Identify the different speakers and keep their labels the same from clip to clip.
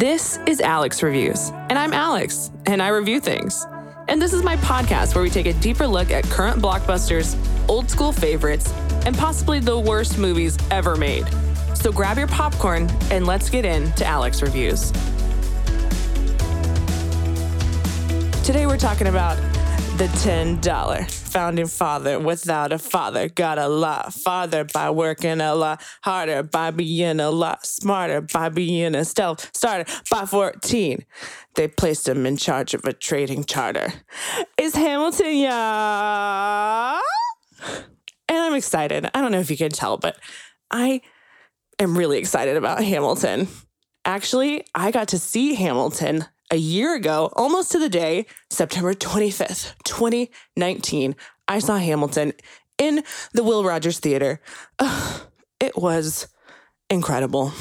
Speaker 1: This is Alex Reviews, and I'm Alex, and I review things. And this is my podcast where we take a deeper look at current blockbusters, old school favorites, and possibly the worst movies ever made. So grab your popcorn and let's get into Alex Reviews. Today we're talking about the $10 founding father without a father got a lot farther by working a lot harder, by being a lot smarter, by being a stealth starter. By 14, they placed him in charge of a trading charter. Is Hamilton, yeah? And I'm excited. I don't know if you can tell, but I am really excited about Hamilton. Actually, I got to see Hamilton a year ago, almost to the day, September 25th, 2019, I saw Hamilton in the Will Rogers Theater. Ugh, it was incredible.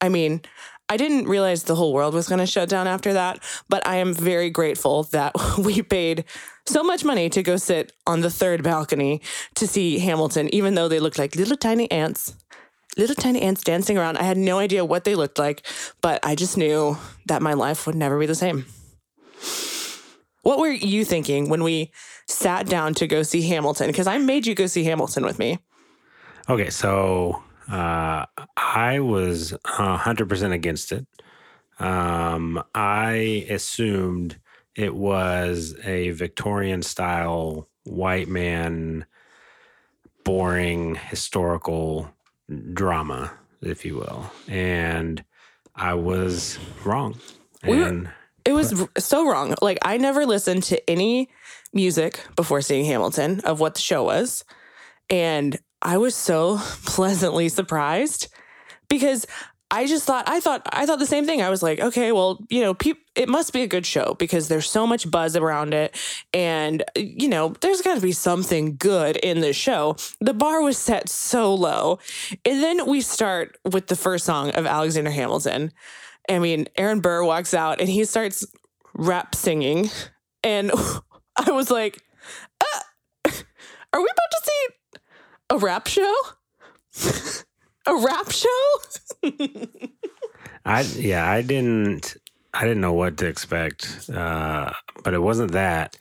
Speaker 1: I mean, I didn't realize the whole world was going to shut down after that, but I am very grateful that we paid so much money to go sit on the third balcony to see Hamilton, even though they looked like little tiny ants little tiny ants dancing around. I had no idea what they looked like, but I just knew that my life would never be the same. What were you thinking when we sat down to go see Hamilton? Because I made you go see Hamilton with me.
Speaker 2: Okay, so uh, I was 100% against it. Um, I assumed it was a Victorian style white man, boring historical drama, if you will. And I was wrong.
Speaker 1: We were-
Speaker 2: And
Speaker 1: It was so wrong. Like I never listened to any music before seeing Hamilton of what the show was. And I was so pleasantly surprised because I just thought I thought I thought the same thing. I was like, okay, well, you know, peop, it must be a good show because there's so much buzz around it and you know, there's got to be something good in this show. The bar was set so low. And then we start with the first song of Alexander Hamilton. I mean, Aaron Burr walks out and he starts rap singing. And I was like, uh, are we about to see a rap show? a rap show?
Speaker 2: I yeah, I didn't I didn't know what to expect. Uh but it wasn't that.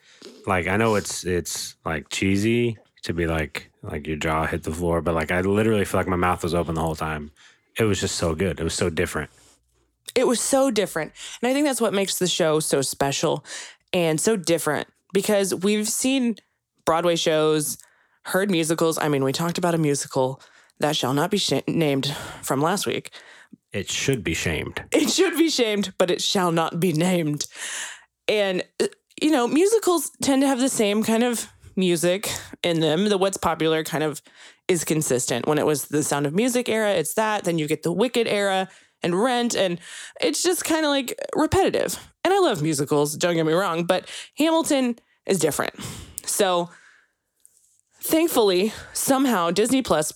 Speaker 2: Like I know it's it's like cheesy to be like like your jaw hit the floor, but like I literally feel like my mouth was open the whole time. It was just so good. It was so different.
Speaker 1: It was so different. And I think that's what makes the show so special and so different because we've seen Broadway shows, heard musicals. I mean, we talked about a musical that shall not be sh- named from last week.
Speaker 2: It should be shamed.
Speaker 1: It should be shamed, but it shall not be named. And, uh, you know, musicals tend to have the same kind of music in them. The what's popular kind of is consistent. When it was the Sound of Music era, it's that. Then you get the Wicked era and Rent, and it's just kind of like repetitive. And I love musicals, don't get me wrong, but Hamilton is different. So thankfully, somehow Disney Plus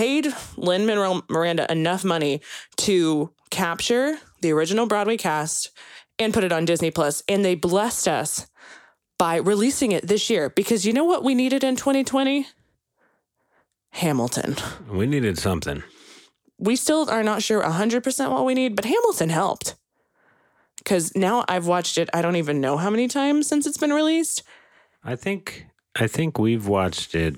Speaker 1: paid Lin Manuel Miranda enough money to capture the original Broadway cast and put it on Disney Plus, and they blessed us by releasing it this year because you know what we needed in 2020? Hamilton.
Speaker 2: We needed something.
Speaker 1: We still are not sure 100% what we need, but Hamilton helped. Because now I've watched it, I don't even know how many times since it's been released.
Speaker 2: I think I think we've watched it.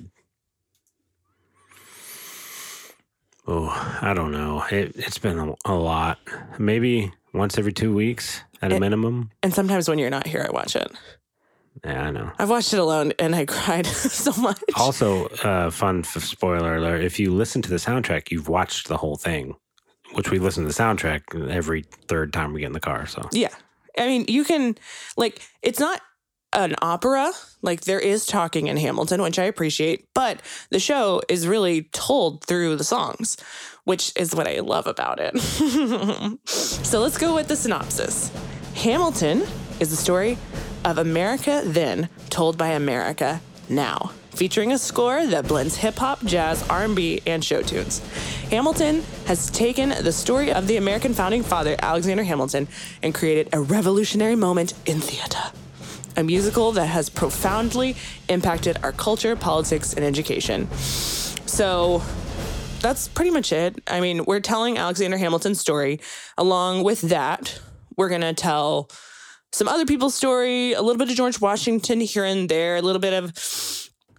Speaker 2: Oh, I don't know. It it's been a, a lot. Maybe once every two weeks at a minimum.
Speaker 1: And sometimes when you're not here, I watch it.
Speaker 2: Yeah, I know.
Speaker 1: I've watched it alone and I cried so much.
Speaker 2: Also, uh, fun f- spoiler alert: if you listen to the soundtrack, you've watched the whole thing. Which we listen to the soundtrack every third time we get in the car. So
Speaker 1: Yeah. I mean, you can, like, it's not an opera. Like, there is talking in Hamilton, which I appreciate, but the show is really told through the songs, which is what I love about it. so let's go with the synopsis Hamilton is the story of America then, told by America now. Featuring a score that blends hip hop, jazz, R&B, and show tunes. Hamilton has taken the story of the American founding father, Alexander Hamilton, and created a revolutionary moment in theater. A musical that has profoundly impacted our culture, politics, and education. So, that's pretty much it. I mean, we're telling Alexander Hamilton's story. Along with that, we're going to tell some other people's story, a little bit of George Washington here and there, a little bit of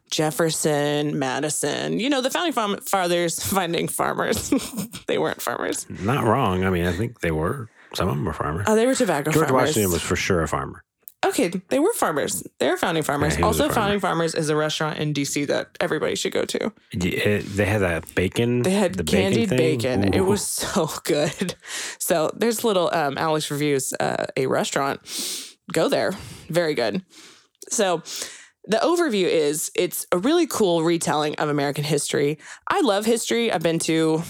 Speaker 1: Jefferson, Madison, you know, the founding fathers finding farmers. they weren't farmers.
Speaker 2: Not wrong. I mean, I think they were. Some of them were farmers.
Speaker 1: Oh, they were tobacco
Speaker 2: George
Speaker 1: farmers.
Speaker 2: Washington was for sure a farmer.
Speaker 1: Okay, they were farmers. They were founding farmers.
Speaker 2: Yeah, he was a
Speaker 1: also,
Speaker 2: farmer.
Speaker 1: Founding Farmers is a restaurant in DC that everybody should go to.
Speaker 2: It- they had that bacon.
Speaker 1: They had
Speaker 2: the
Speaker 1: candied
Speaker 2: thing.
Speaker 1: bacon. It was so good. So there's little um, Alex reviews uh, a restaurant. Go there. Very good. So the overview is it's a really cool retelling of American history. I love history. I've been to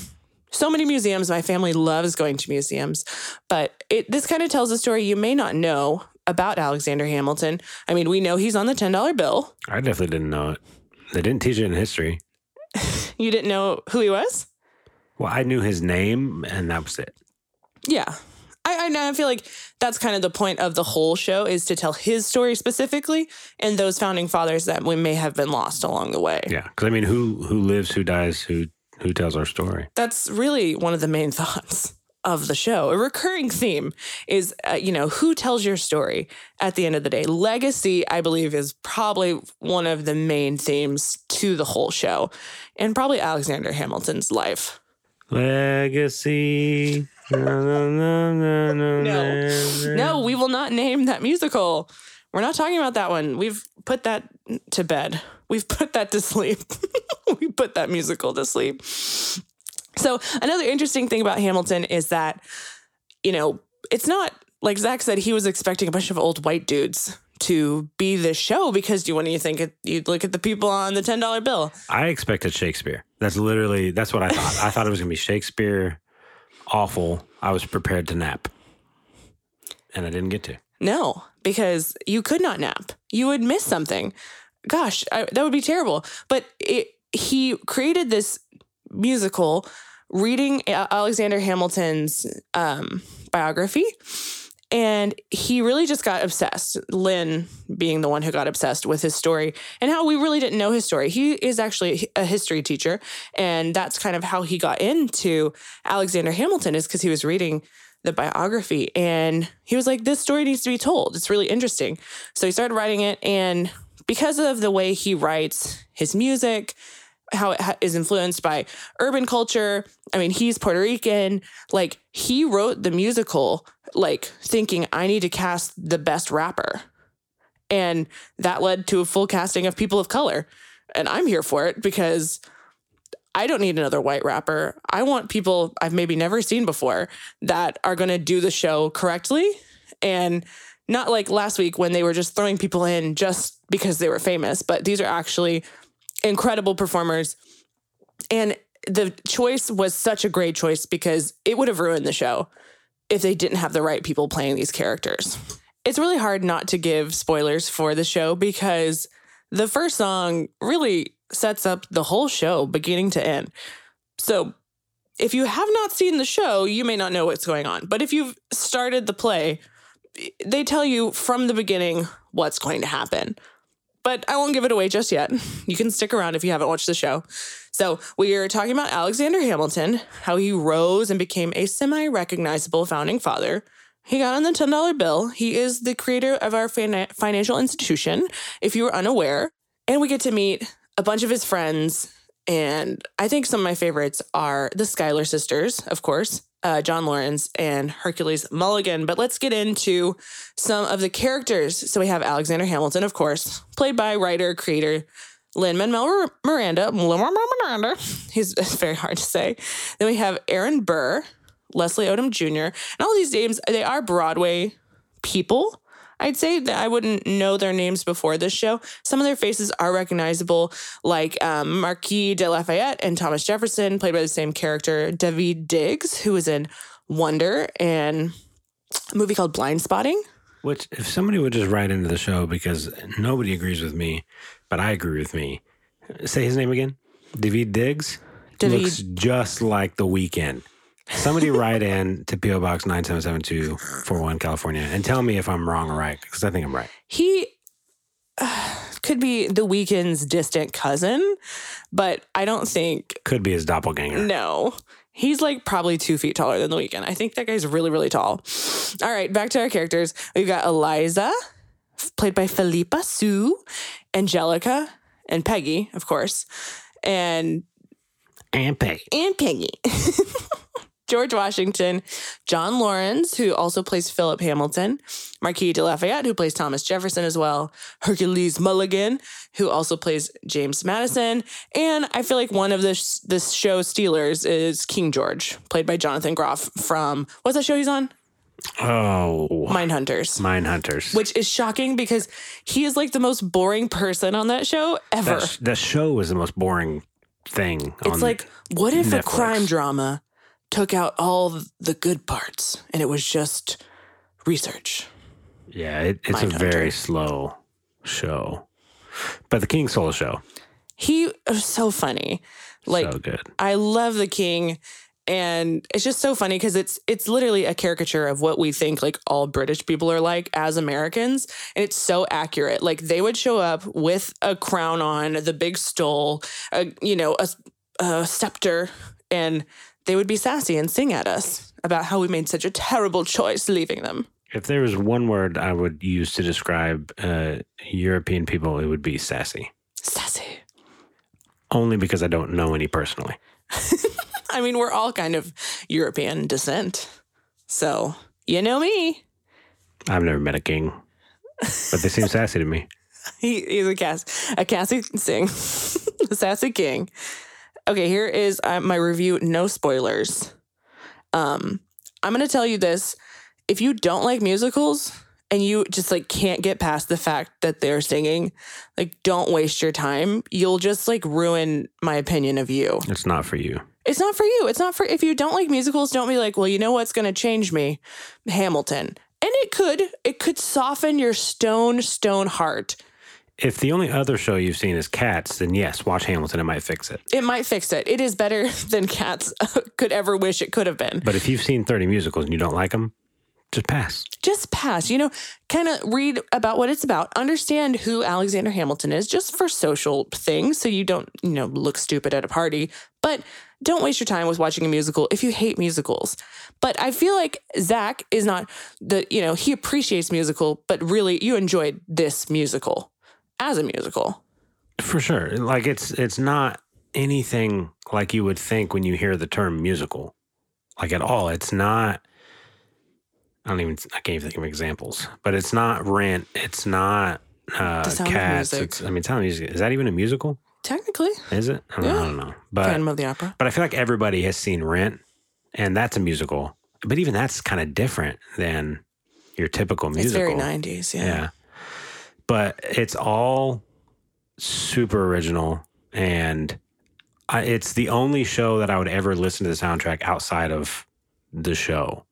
Speaker 1: so many museums. My family loves going to museums, but it this kind of tells a story you may not know about Alexander Hamilton. I mean, we know he's on the ten dollar bill.
Speaker 2: I definitely didn't know it. They didn't teach it in history.
Speaker 1: You didn't know who he was?
Speaker 2: Well, I knew his name, and that was it.
Speaker 1: Yeah. I, I know. I feel like that's kind of the point of the whole show is to tell his story specifically and those founding fathers that we may have been lost along the way.
Speaker 2: Yeah, because I mean, who who lives, who dies, who who tells our story?
Speaker 1: That's really one of the main thoughts of the show. A recurring theme is, uh, you know, who tells your story at the end of the day. Legacy, I believe, is probably one of the main themes to the whole show and probably Alexander Hamilton's life.
Speaker 2: Legacy. No, no, no, no, no,
Speaker 1: No. No, we will not name that musical. We're not talking about that one. We've put that to bed. We've put that to sleep. we put that musical to sleep. So, another interesting thing about Hamilton is that, you know, it's not like Zach said, he was expecting a bunch of old white dudes to be the show because you when you think it, you look at the people on the $10 bill.
Speaker 2: I expected Shakespeare. That's literally that's what I thought. I thought it was gonna be Shakespeare. Awful. I was prepared to nap, and I didn't get to.
Speaker 1: No, because you could not nap. You would miss something. Gosh, I, that would be terrible. But it, he created this musical reading Alexander Hamilton's um, biography. And he really just got obsessed, Lin being the one who got obsessed with his story and how we really didn't know his story. He is actually a history teacher. And that's kind of how he got into Alexander Hamilton, is because he was reading the biography and he was like this story needs to be told it's really interesting so he started writing it and because of the way he writes his music how it ha- is influenced by urban culture. I mean he's puerto rican. Like he wrote the musical like thinking i need to cast the best rapper. And that led to a full casting of people of color. And i'm here for it because I don't need another white rapper. I want people I've maybe never seen before that are going to do the show correctly. And not like last week when they were just throwing people in just because they were famous, but these are actually incredible performers. And the choice was such a great choice because it would have ruined the show if they didn't have the right people playing these characters. It's really hard not to give spoilers for the show because the first song really sets up the whole show beginning to end. So, if you have not seen the show, you may not know what's going on. But if you've started the play, they tell you from the beginning what's going to happen. But I won't give it away just yet. You can stick around if you haven't watched the show. So, we are talking about Alexander Hamilton, how he rose and became a semi recognizable founding father. He got on the $10 bill. He is the creator of our fina- financial institution, if you were unaware. And we get to meet a bunch of his friends. And I think some of my favorites are the Schuyler sisters, of course, uh, John Laurens and Hercules Mulligan. But let's get into some of the characters. So we have Alexander Hamilton, of course, played by writer, creator Lin Manuel Miranda. Miranda. He's very hard to say. Then we have Aaron Burr, Leslie Odom Jr., and all these names, they are Broadway people. I'd say that I wouldn't know their names before this show. Some of their faces are recognizable, like um, Marquis de Lafayette and Thomas Jefferson, played by the same character, David Diggs, who was in Wonder and a movie called Blind Spotting.
Speaker 2: Which, if somebody would just write into the show because nobody agrees with me, but I agree with me. Say his name again. David Diggs
Speaker 1: David-
Speaker 2: looks just like the Weeknd. Somebody write in to PO Box 977241 California and tell me if I'm wrong or right because I think I'm right.
Speaker 1: He could be the Weeknd's distant cousin, but I don't think
Speaker 2: Could be his doppelganger.
Speaker 1: no. He's like probably two feet taller than the Weeknd. I think that guy's really, really tall. All right, back to our characters. We've got Eliza, played by Phillipa Soo, Angelica, and Peggy, of course, and
Speaker 2: And Peggy.
Speaker 1: and Peggy. George Washington, John Laurens, who also plays Philip Hamilton, Marquis de Lafayette, who plays Thomas Jefferson as well, Hercules Mulligan, who also plays James Madison, and I feel like one of this this show's stealers is King George, played by Jonathan Groff from what's that show he's on?
Speaker 2: Oh,
Speaker 1: Mindhunters.
Speaker 2: Mine Hunters.
Speaker 1: Which is shocking because he is like the most boring person on that show ever.
Speaker 2: that, sh- that show is the most boring thing.
Speaker 1: It's like, what if a crime drama took out all the good parts and it was just research?
Speaker 2: yeah, it, it's a
Speaker 1: Mindhunter.
Speaker 2: very slow show. But the King Soul show,
Speaker 1: He was so funny. Like,
Speaker 2: so good.
Speaker 1: I love the king. And it's just so funny because it's it's literally a caricature of what we think like all British people are like as Americans, and it's so accurate. Like they would show up with a crown on, the big stole, a, you know, a, a scepter, and they would be sassy and sing at us about how we made such a terrible choice leaving them.
Speaker 2: If there was one word I would use to describe uh, European people, it would be sassy.
Speaker 1: Sassy.
Speaker 2: Only because I don't know any personally.
Speaker 1: I mean, we're all kind of European descent. So, you know me.
Speaker 2: I've never met a king, but they seem sassy to me.
Speaker 1: He, he's a Cass, a Cassie Sing, the sassy king. Okay, here is uh, my review. No spoilers. Um, I'm gonna tell you this: if you don't like musicals and you just like can't get past the fact that they're singing, like don't waste your time. You'll just like ruin my opinion of you.
Speaker 2: It's not for you.
Speaker 1: It's not for you. It's not for if you don't like musicals, don't be like, well, you know what's going to change me? Hamilton. And it could. It could soften your stone, stone heart.
Speaker 2: If the only other show you've seen is Cats, then yes, watch Hamilton. It might fix it.
Speaker 1: It might fix it. It is better than Cats could ever wish it could have been.
Speaker 2: But if you've seen 30 musicals and you don't like them, just pass.
Speaker 1: Just pass, you know, kind of read about what it's about, understand who Alexander Hamilton is just for social things so you don't, you know, look stupid at a party. But don't waste your time with watching a musical if you hate musicals. But I feel like Zach is not the, you know, he appreciates musical, but really you enjoyed this musical as a musical.
Speaker 2: For sure. Like it's it's not anything like you would think when you hear the term musical. Like at all. It's not I don't even I can't even think of examples. But it's not rent. It's not uh cats. It's I mean Sound Music. Is that even a musical?
Speaker 1: Technically,
Speaker 2: Is it? I don't,
Speaker 1: Yeah.
Speaker 2: I don't know. But
Speaker 1: Phantom of the Opera.
Speaker 2: but I feel like everybody has seen Rent, and that's a musical. But even that's kind of different than your typical musical.
Speaker 1: It's very 90s, yeah.
Speaker 2: Yeah. But it's all super original and I, it's the only show that I would ever listen to the soundtrack outside of the show.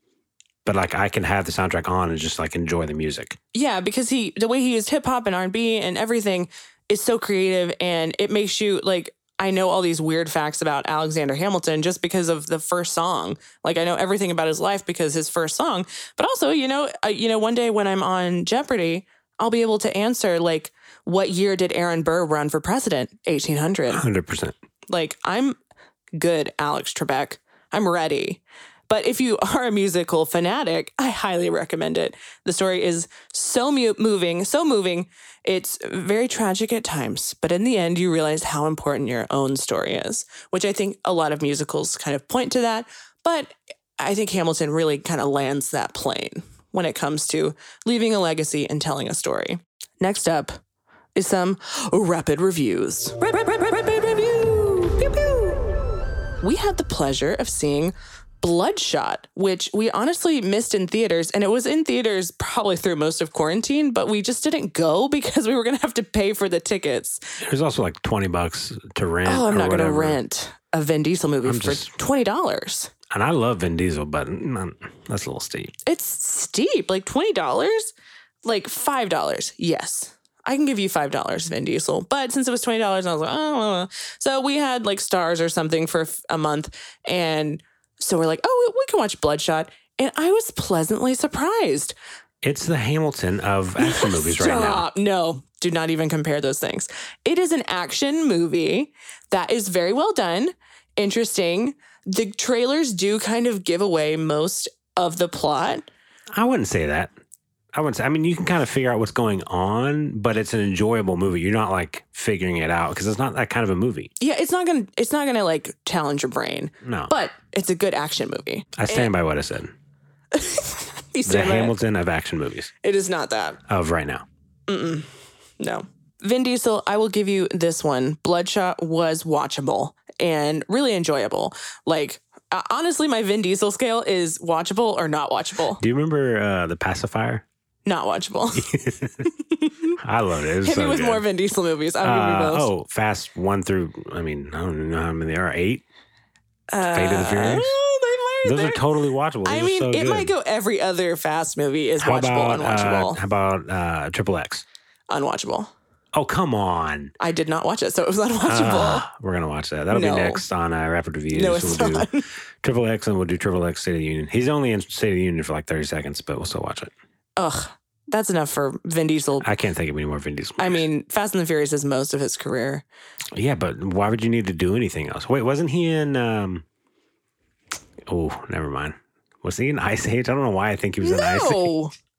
Speaker 2: But like I can have the soundtrack on and just like enjoy the music.
Speaker 1: Yeah, because he the way he used hip hop and R and B and everything is so creative, and it makes you like. I know all these weird facts about Alexander Hamilton just because of the first song. Like I know everything about his life because his first song. But also, you know, I, you know, one day when I'm on Jeopardy, I'll be able to answer like, what year did Aaron Burr run for president? 1800.
Speaker 2: 100%.
Speaker 1: Like I'm good, Alex Trebek. I'm ready. But if you are a musical fanatic, I highly recommend it. The story is so mu- moving, so moving. It's very tragic at times, but in the end, you realize how important your own story is, which I think a lot of musicals kind of point to that. But I think Hamilton really kind of lands that plane when it comes to leaving a legacy and telling a story. Next up is some rapid reviews. Rapid, rapid, rapid review. Pew, pew. We had the pleasure of seeing Bloodshot, which we honestly missed in theaters. And it was in theaters probably through most of quarantine, but we just didn't go because we were going to have to pay for the tickets.
Speaker 2: There's also like 20 bucks to rent.
Speaker 1: Oh, I'm not going to rent a Vin Diesel movie
Speaker 2: I'm
Speaker 1: for
Speaker 2: just-
Speaker 1: $20.
Speaker 2: And I love Vin Diesel, but mm, that's a little steep.
Speaker 1: It's steep, like $20, like $5. Yes. I can give you five dollars, Vin Diesel. But since it was twenty dollars, I was like, oh. well, well." So we had like stars or something for a month, and so we're like, oh, we we can watch Bloodshot, and I was pleasantly surprised.
Speaker 2: It's the Hamilton of action movies right now.
Speaker 1: No, do not even compare those things. It is an action movie that is very well done, interesting. The trailers do kind of give away most of the plot.
Speaker 2: I wouldn't say that. I wouldn't say. I mean, you can kind of figure out what's going on, but it's an enjoyable movie. You're not like figuring it out because it's not that kind of a movie.
Speaker 1: Yeah, it's not gonna it's not gonna like challenge your brain,
Speaker 2: No,
Speaker 1: but it's a good action movie.
Speaker 2: I stand by what I said.
Speaker 1: You
Speaker 2: The
Speaker 1: by it.
Speaker 2: Hamilton of action movies
Speaker 1: It is not that.
Speaker 2: of right now.
Speaker 1: No. Vin Diesel, I will give you this one. Bloodshot was watchable and really enjoyable. Like, uh, honestly, my Vin Diesel scale is watchable or not watchable.
Speaker 2: Do you remember uh, the pacifier?
Speaker 1: Not watchable.
Speaker 2: I love it. It was
Speaker 1: Hit
Speaker 2: so
Speaker 1: me with
Speaker 2: good.
Speaker 1: more Vin Diesel movies. I'll
Speaker 2: Uh, oh, Fast one through. I mean, I don't know how many there are. Eight.
Speaker 1: uh,
Speaker 2: Fate of the Furious?
Speaker 1: they might-
Speaker 2: Those are totally watchable. Those
Speaker 1: I mean,
Speaker 2: so
Speaker 1: it
Speaker 2: good.
Speaker 1: might go every other Fast movie is
Speaker 2: How
Speaker 1: watchable,
Speaker 2: about uh,
Speaker 1: unwatchable,
Speaker 2: how about uh, Triple X?
Speaker 1: unwatchable.
Speaker 2: Oh, come on.
Speaker 1: I did not watch it, so it was unwatchable.
Speaker 2: Ah, we're gonna watch that. That'll
Speaker 1: No.
Speaker 2: be next on uh, Rapid Reviews.
Speaker 1: no, it's
Speaker 2: we'll
Speaker 1: not.
Speaker 2: do Triple X and we'll do Triple X State of the Union. He's only in State of the Union for like 30 seconds, but we'll still watch it.
Speaker 1: Ugh, that's enough for Vin Diesel.
Speaker 2: I can't think of any more Vin Diesel.
Speaker 1: I mean, Fast and the Furious is most of his career.
Speaker 2: yeah, but why would you need to do anything else? Wait, wasn't he in? um Oh, never mind. Was he in Ice Age? I don't know why I think he was in Ice Age.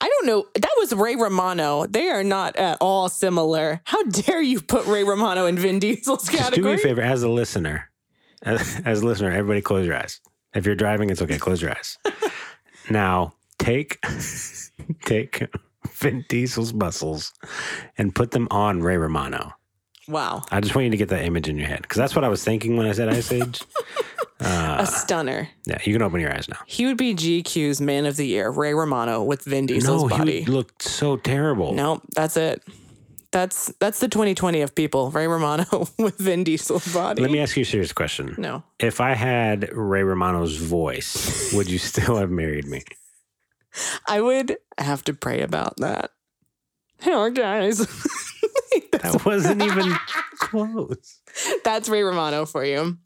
Speaker 1: I don't know. That was Ray Romano. They are not at all similar. How dare you put Ray Romano in Vin Diesel's
Speaker 2: Just do me a favor, as a listener, as, as a listener, everybody close your eyes. If you're driving, it's okay. Close your eyes. now take take Vin Diesel's muscles and put them on Ray Romano.
Speaker 1: Wow.
Speaker 2: I just want you to get that image in your head because that's what I was thinking when I said Ice Age.
Speaker 1: A stunner.
Speaker 2: Yeah, you can open your eyes now.
Speaker 1: He would be GQ's Man of the Year, Ray Romano with Vin Diesel's
Speaker 2: no,
Speaker 1: body.
Speaker 2: he would look so terrible.
Speaker 1: No, that's it. That's that's the 2020 of people. Ray Romano with Vin Diesel's body.
Speaker 2: Let me ask you a serious question.
Speaker 1: no.
Speaker 2: If I had Ray Romano's voice, would you still have married me?
Speaker 1: I would have to pray about that. Hell, guys.
Speaker 2: That wasn't even close.
Speaker 1: That's Ray Romano for you.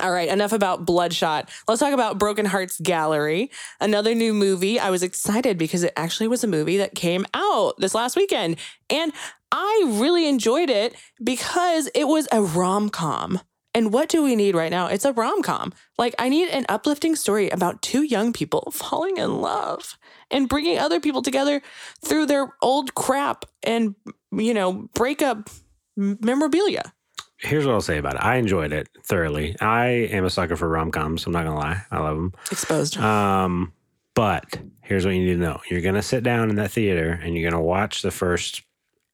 Speaker 1: All right, enough about Bloodshot. Let's talk about Broken Hearts Gallery, another new movie. I was excited because it actually was a movie that came out this last weekend. And I really enjoyed it because it was a rom com. And what do we need right now? It's a rom com. Like, I need an uplifting story about two young people falling in love and bringing other people together through their old crap and, you know, breakup memorabilia.
Speaker 2: Here's what I'll say about it. I enjoyed it thoroughly. I am a sucker for rom coms. I'm not gonna lie. I love them.
Speaker 1: Exposed.
Speaker 2: Um, but here's what you need to know: you're gonna sit down in that theater and you're gonna watch the first.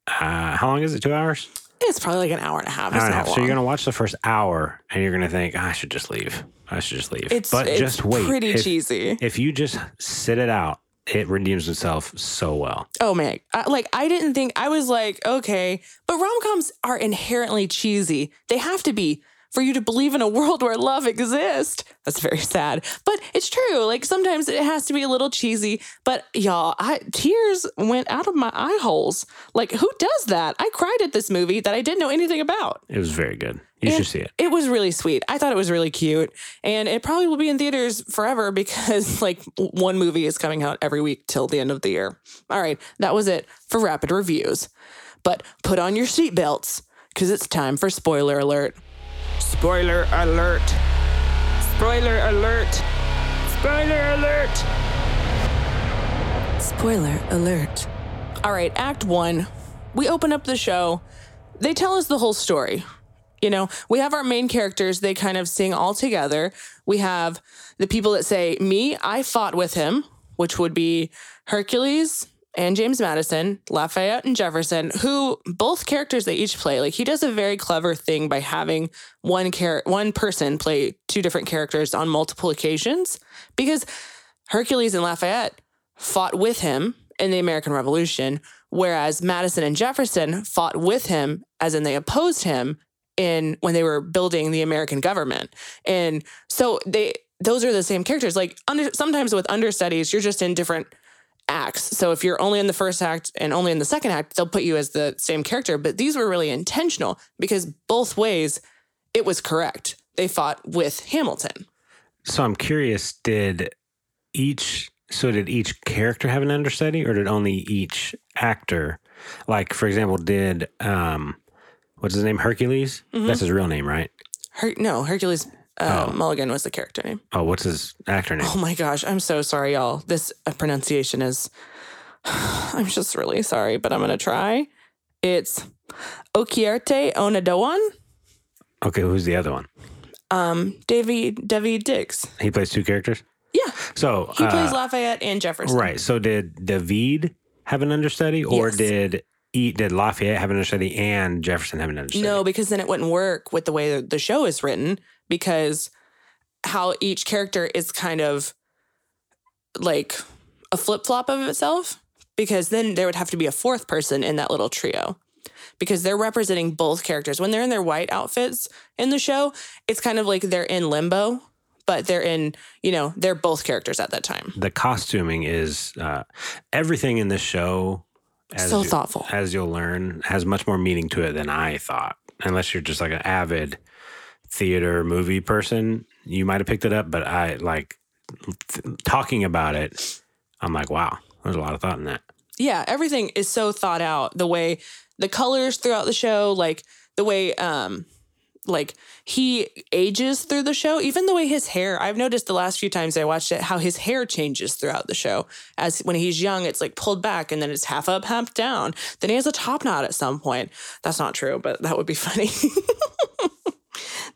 Speaker 2: Uh, how long is it? Two hours?
Speaker 1: It's probably like an hour and a half.
Speaker 2: Hour and a half. So you're gonna watch the first hour and you're gonna think, "Ah, I should just leave. I should just leave.
Speaker 1: It's
Speaker 2: but
Speaker 1: it's
Speaker 2: just wait.
Speaker 1: Pretty
Speaker 2: if,
Speaker 1: cheesy.
Speaker 2: if you just sit it out, it redeems itself so well.
Speaker 1: Oh man, I, like I didn't think I was like okay, but rom coms are inherently cheesy. They have to be for you to believe in a world where love exists. That's very sad, but it's true. Like sometimes it has to be a little cheesy. But y'all, I tears went out of my eye holes. Like who does that? I cried at this movie that I didn't know anything about.
Speaker 2: It was very good. You
Speaker 1: And
Speaker 2: should see it.
Speaker 1: It was really sweet. I thought it was really cute. And it probably will be in theaters forever because like one movie is coming out every week till the end of the year. All right, that was it for rapid reviews. But put on your seatbelts because it's time for spoiler alert. Spoiler alert. Spoiler alert. Spoiler alert. Spoiler alert. All right, Act One. We open up the show. They tell us the whole story. You know, we have our main characters, they kind of sing all together. We have the people that say, Me, I fought with him, which would be Hercules and James Madison, Lafayette and Jefferson, who both characters they each play. Like he does a very clever thing by having one char- one person play two different characters on multiple occasions because Hercules and Lafayette fought with him in the American Revolution, whereas Madison and Jefferson fought with him, as in they opposed him in when they were building the American government. And so they those are the same characters. Like under, sometimes with understudies, you're just in different acts. So if you're only in the first act and only in the second act, they'll put you as the same character. But these were really intentional because both ways it was correct. They fought with Hamilton.
Speaker 2: So I'm curious, did each so did each character have an understudy, or did only each actor? Like, for example, did um, what's his name? Hercules.
Speaker 1: Mm-hmm.
Speaker 2: That's his real name, right?
Speaker 1: Her- no, Hercules uh,
Speaker 2: Oh.
Speaker 1: Mulligan was the character name.
Speaker 2: Oh, what's his actor name?
Speaker 1: Oh my gosh, I'm so sorry, y'all. This uh, pronunciation is. I'm just really sorry, but I'm gonna try. It's Okieriete Onaodowan.
Speaker 2: Okay, who's the other one?
Speaker 1: Um, David David Diggs.
Speaker 2: He plays two characters.
Speaker 1: Yeah,
Speaker 2: So
Speaker 1: he plays
Speaker 2: uh,
Speaker 1: Lafayette and Jefferson.
Speaker 2: right. So did David have an understudy, or
Speaker 1: Yes.
Speaker 2: did E did Lafayette have an understudy and Jefferson have an understudy?
Speaker 1: No, because then it wouldn't work with the way the show is written because how each character is kind of like a flip flop of itself. Because then there would have to be a fourth person in that little trio because they're representing both characters. When they're in their white outfits in the show, it's kind of like they're in limbo, but they're in, you know, they're both characters at that time.
Speaker 2: the costuming is uh, everything in this show. As
Speaker 1: So
Speaker 2: you-
Speaker 1: thoughtful.
Speaker 2: as you'll learn, has much more meaning to it than I thought. Unless you're just like an avid theater movie person, you might have picked it up. But I like th- talking about it. I'm like, wow, there's a lot of thought in that.
Speaker 1: yeah, everything is so thought out. The way the colors throughout the show, like the way um like he ages through the show, even the way his hair, I've noticed the last few times I watched it how his hair changes throughout the show. As when he's young, it's like pulled back and then it's half up, half down. Then he has a top knot at some point. That's not true, but that would be funny.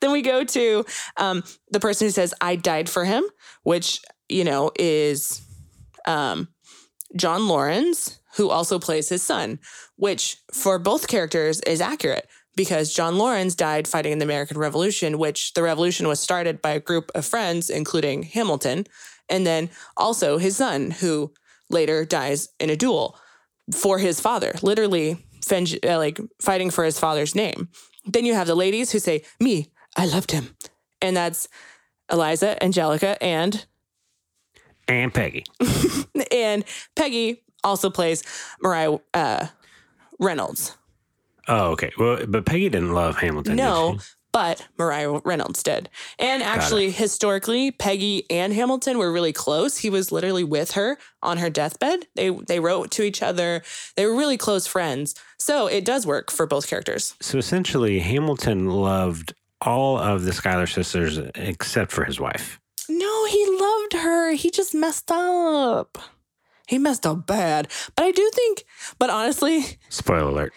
Speaker 1: then we go to um, the person who says, I died for him, which, you know, is um, John Laurens, who also plays his son, which for both characters is accurate because John Laurens died fighting in the American Revolution, which the revolution was started by a group of friends, including Hamilton, and then also his son, who later dies in a duel for his father, literally uh, like fighting for his father's name. Then you have the ladies who say, "Me, I loved him," and that's Eliza, Angelica, and
Speaker 2: And Peggy.
Speaker 1: and Peggy also plays Mariah uh, Reynolds.
Speaker 2: Oh, okay. Well, but Peggy didn't love Hamilton.
Speaker 1: No, but Mariah Reynolds did. And actually, historically, Peggy and Hamilton were really close. He was literally with her on her deathbed. They they wrote to each other. They were really close friends. So it does work for both characters.
Speaker 2: So essentially, Hamilton loved all of the Schuyler sisters except for his wife.
Speaker 1: No, he loved her. He just messed up. He messed up bad. But I do think, but honestly,
Speaker 2: Spoiler alert.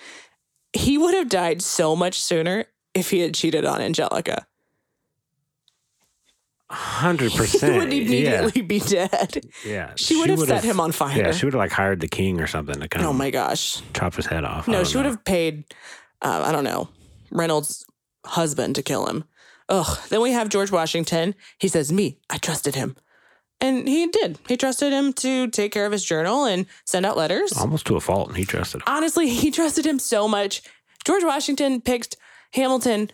Speaker 1: He would have died so much sooner if he had cheated on Angelica.
Speaker 2: Hundred percent.
Speaker 1: He would immediately be dead.
Speaker 2: Yeah, yeah.
Speaker 1: She would have set him on fire.
Speaker 2: Yeah, she would have like hired the king or something to come.
Speaker 1: Oh my gosh.
Speaker 2: chop his head off.
Speaker 1: No, she would have paid, uh, I don't know, Reynolds' husband to kill him. Ugh. Then we have George Washington. He says, Me, I trusted him. And he did. He trusted him to take care of his journal and send out letters.
Speaker 2: almost to a fault, and he trusted him.
Speaker 1: Honestly, he trusted him so much. George Washington picked Hamilton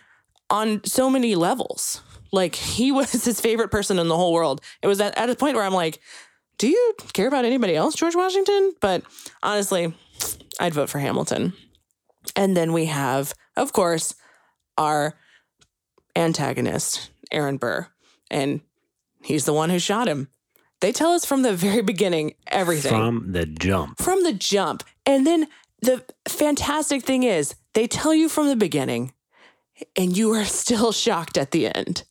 Speaker 1: on so many levels. Like, he was his favorite person in the whole world. It was at, at a point where I'm like, do you care about anybody else, George Washington? But honestly, I'd vote for Hamilton. And then we have, of course, our antagonist, Aaron Burr. And he's the one who shot him. They tell us from the very beginning everything
Speaker 2: from the jump.
Speaker 1: from the jump. And then the fantastic thing is, they tell you from the beginning, and you are still shocked at the end.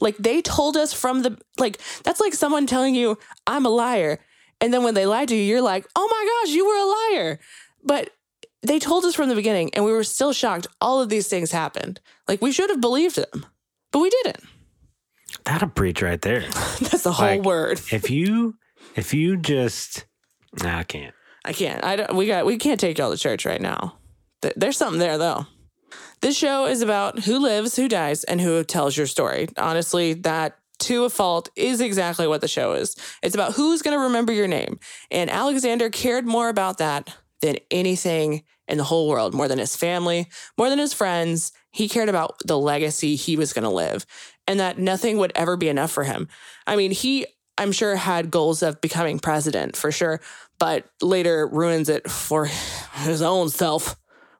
Speaker 1: Like they told us from the like that's like someone telling you I'm a liar, and then when they lie to you, you're like, oh my gosh, you were a liar. But they told us from the beginning, and we were still shocked. All of these things happened. Like we should have believed them, but we didn't.
Speaker 2: That'll preach right there.
Speaker 1: That's the whole
Speaker 2: Like-
Speaker 1: word.
Speaker 2: if you, if you just, nah, I can't.
Speaker 1: I can't. I don't, we got we can't take y'all to church right now. Th- There's something there though. This show is about who lives, who dies, and who tells your story. Honestly, that to a fault is exactly what the show is. It's about who's going to remember your name. And Alexander cared more about that than anything in the whole world, more than his family, more than his friends. He cared about the legacy he was going to live and that nothing would ever be enough for him. I mean, he, I'm sure, had goals of becoming president for sure, but later ruins it for his own self.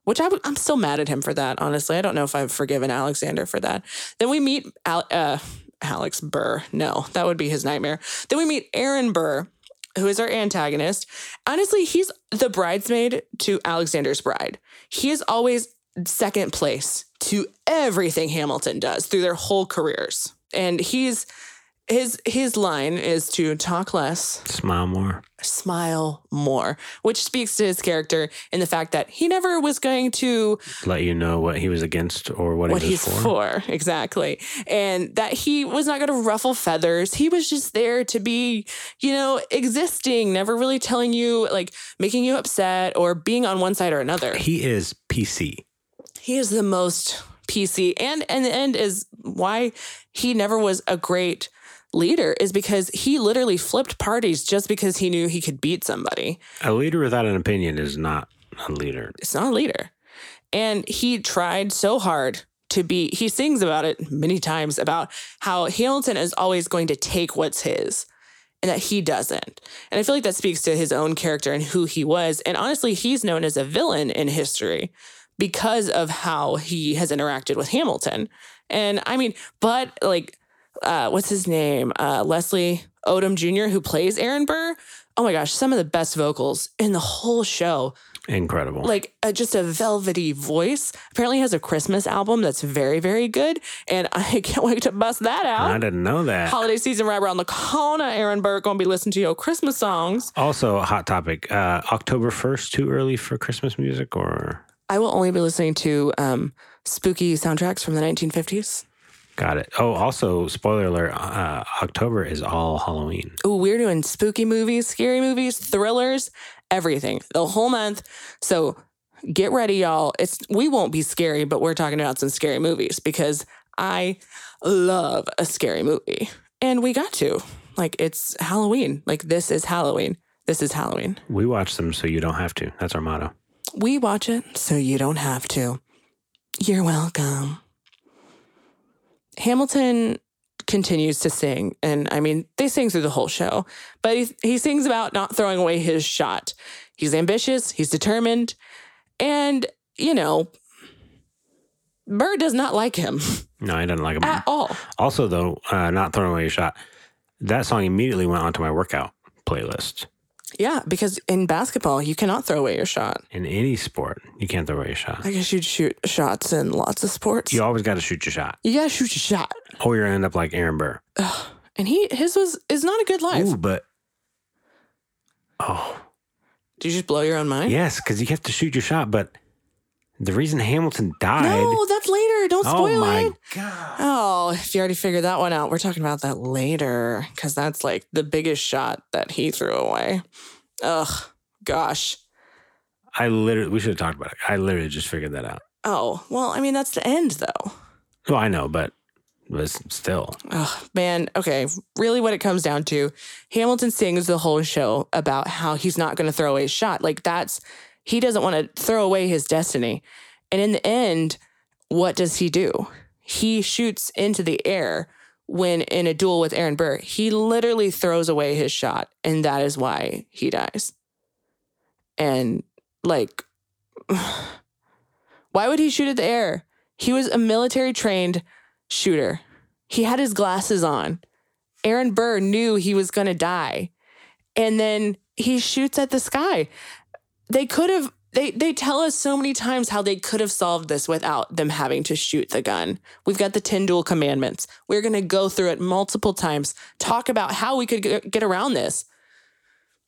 Speaker 1: Which I, am still mad at him for that. Honestly, I don't know if I've forgiven Alexander for that. Then we meet Al, uh, Alex Burr. No, that would be his nightmare. Then we meet Aaron Burr, who is our antagonist. Honestly, he's the bridesmaid to Alexander's bride. He is always second place to everything Hamilton does through their whole careers. And he's his his line is to talk less,
Speaker 2: Smile more.
Speaker 1: smile more, which speaks to his character in the fact that he never was going to
Speaker 2: Let you know what he was against or what,
Speaker 1: what
Speaker 2: he was
Speaker 1: he's
Speaker 2: for.
Speaker 1: for. Exactly. And that he was not going to ruffle feathers. He was just there to be, you know, existing, never really telling you, like making you upset or being on one side or another.
Speaker 2: He is PC.
Speaker 1: He is the most PC. And and the end is why he never was a great leader is because he literally flipped parties just because he knew he could beat somebody.
Speaker 2: A leader without an opinion is not a leader.
Speaker 1: it's not a leader. And he tried so hard to be, he sings about it many times about how Hamilton is always going to take what's his and that he doesn't. And I feel like that speaks to his own character and who he was. And honestly, he's known as a villain in history because of how he has interacted with Hamilton. And I mean, but like, uh, what's his name? Uh, Leslie Odom Jr., who plays Aaron Burr. Oh my gosh, some of the best vocals in the whole show
Speaker 2: Incredible.
Speaker 1: like uh, just a velvety voice. Apparently has a Christmas album that's very, very good. And I can't wait to bust that out.
Speaker 2: I didn't know that.
Speaker 1: Holiday season right around the corner. Aaron Burr gonna be listening to your Christmas songs.
Speaker 2: Also, a hot topic. Uh, October 1st, too early for Christmas music or
Speaker 1: I will only be listening to um, spooky soundtracks from the 1950s.
Speaker 2: got it? Oh, also, spoiler alert uh, October is all Halloween.
Speaker 1: Oh, we're doing spooky movies, scary movies, thrillers, everything the whole month. So get ready, y'all. It's we won't be scary, but we're talking about some scary movies because I love a scary movie, and we got to like it's Halloween. Like this is Halloween. This is Halloween.
Speaker 2: We watch them so you don't have to. That's our motto.
Speaker 1: We watch it so you don't have to. You're welcome. Hamilton continues to sing. And I mean, they sing through the whole show, but he, he sings about not throwing away his shot. He's ambitious, he's determined, and, you know, Burr does not like him
Speaker 2: No, I didn't like him
Speaker 1: at all.
Speaker 2: Also, though, uh, not throwing away your shot, that song immediately went onto my workout playlist.
Speaker 1: Yeah, because in basketball, you cannot throw away your shot.
Speaker 2: In any sport, you can't throw away your shot.
Speaker 1: I guess you'd shoot shots in lots of sports.
Speaker 2: You always got to shoot your shot,
Speaker 1: You gotta shoot your shot.
Speaker 2: or you're gonna end up like Aaron Burr.
Speaker 1: And he his was is not a good life.
Speaker 2: Ooh, but oh
Speaker 1: Did you just blow your own mind?
Speaker 2: yes, because you have to shoot your shot. But the reason Hamilton died.
Speaker 1: No, that's later. Don't
Speaker 2: oh
Speaker 1: spoil
Speaker 2: my
Speaker 1: it.
Speaker 2: god!
Speaker 1: Oh, if you already figured that one out, we're talking about that later because that's like the biggest shot that he threw away. Ugh, gosh.
Speaker 2: I literally, we should have talked about it. I literally just figured that out.
Speaker 1: Oh, well, I mean, that's the end though.
Speaker 2: Well, I know, but but still,
Speaker 1: Oh, man, okay. Really, what it comes down to, Hamilton sings the whole show about how he's not going to throw away his shot. Like, that's, he doesn't want to throw away his destiny. And in the end, what does he do? He shoots into the air when in a duel with Aaron Burr. He literally throws away his shot, and that is why he dies. And, like, why would he shoot at the air? He was a military trained shooter. He had his glasses on. Aaron Burr knew he was going to die. And then he shoots at the sky. They could have they they tell us so many times how they could have solved this without them having to shoot the gun. We've got the 10 duel commandments. We're going to go through it multiple times, talk about how we could get around this.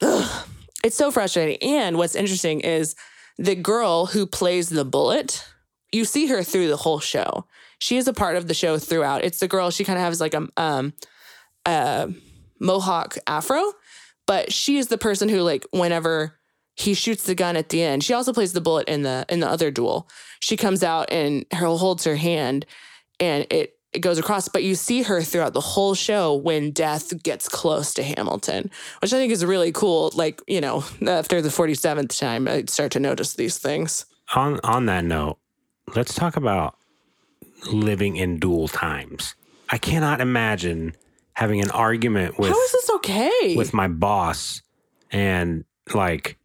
Speaker 1: Ugh. It's so frustrating. And what's interesting is the girl who plays the bullet, you see her through the whole show. She is a part of the show throughout. It's the girl, she kind of has like a, um, a mohawk afro, but she is the person who, like, whenever he shoots the gun at the end, she also plays the bullet in the in the other duel. She comes out and her holds her hand and it it goes across, but you see her throughout the whole show when death gets close to Hamilton, which I think is really cool. Like, you know, after the 47th time, I start to notice these things.
Speaker 2: on on that note, let's talk about living in duel times. I cannot imagine having an argument with
Speaker 1: How is this okay?
Speaker 2: with my boss and like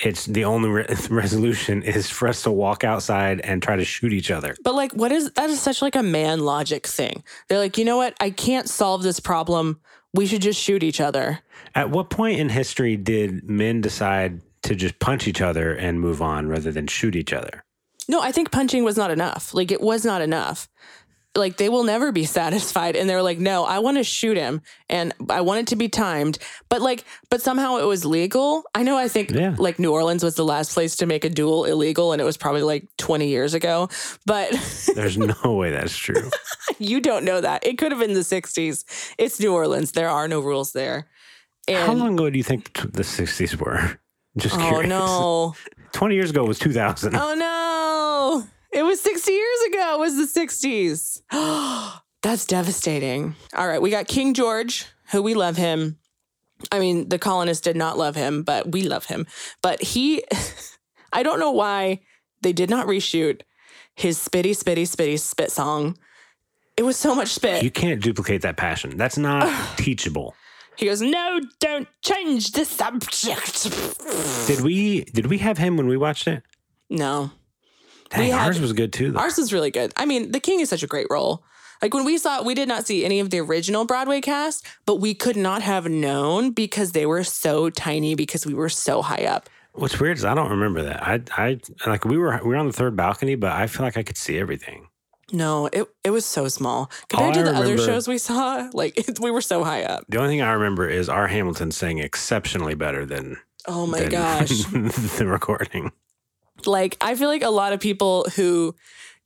Speaker 2: it's the only re- resolution is for us to walk outside and try to shoot each other.
Speaker 1: But like, what is that? Is such like a man logic thing. They're like, you know what? I can't solve this problem we should just shoot each other.
Speaker 2: At what point in history did men decide to just punch each other and move on rather than shoot each other?
Speaker 1: No, I think punching was not enough. Like it was not enough. Like they will never be satisfied. And they're like, no, I want to shoot him and I want it to be timed. But like, but somehow it was legal. I know I think
Speaker 2: Yeah.
Speaker 1: like New Orleans was the last place to make a duel illegal and it was probably like 20 years ago. But
Speaker 2: There's no way that's true.
Speaker 1: you don't know that. It could have been the 60s. It's New Orleans. There are no rules there. And
Speaker 2: How long ago do you think the 60s were? Just
Speaker 1: Oh
Speaker 2: curious.
Speaker 1: no.
Speaker 2: 20 years ago was 2000.
Speaker 1: Oh no. It was 60 years ago. It was the 60s. That's devastating. All right, we got King George, who we love him. I mean, the colonists did not love him, but we love him. But he I don't know why they did not reshoot his spitty spitty spitty spit song. It was so much spit.
Speaker 2: You can't duplicate that passion. That's not teachable.
Speaker 1: He goes, "No, don't change the subject."
Speaker 2: Did we did we have him when we watched it?
Speaker 1: No.
Speaker 2: Dang,
Speaker 1: had-
Speaker 2: ours was good too. Though.
Speaker 1: Ours was really good. I mean, the king is such a great role. Like when we saw, we did not see any of the original Broadway cast, but we could not have known because they were so tiny because we were so high up.
Speaker 2: What's weird is I don't remember that. I I like we were we were on the third balcony, but I feel like I could see everything.
Speaker 1: No, it it was so small compared
Speaker 2: All
Speaker 1: to
Speaker 2: I
Speaker 1: the other shows we saw. Like it, we were so high up.
Speaker 2: The only thing I remember is our Hamilton sang exceptionally better than,
Speaker 1: Oh my
Speaker 2: than
Speaker 1: gosh!
Speaker 2: the recording.
Speaker 1: Like I feel like a lot of people who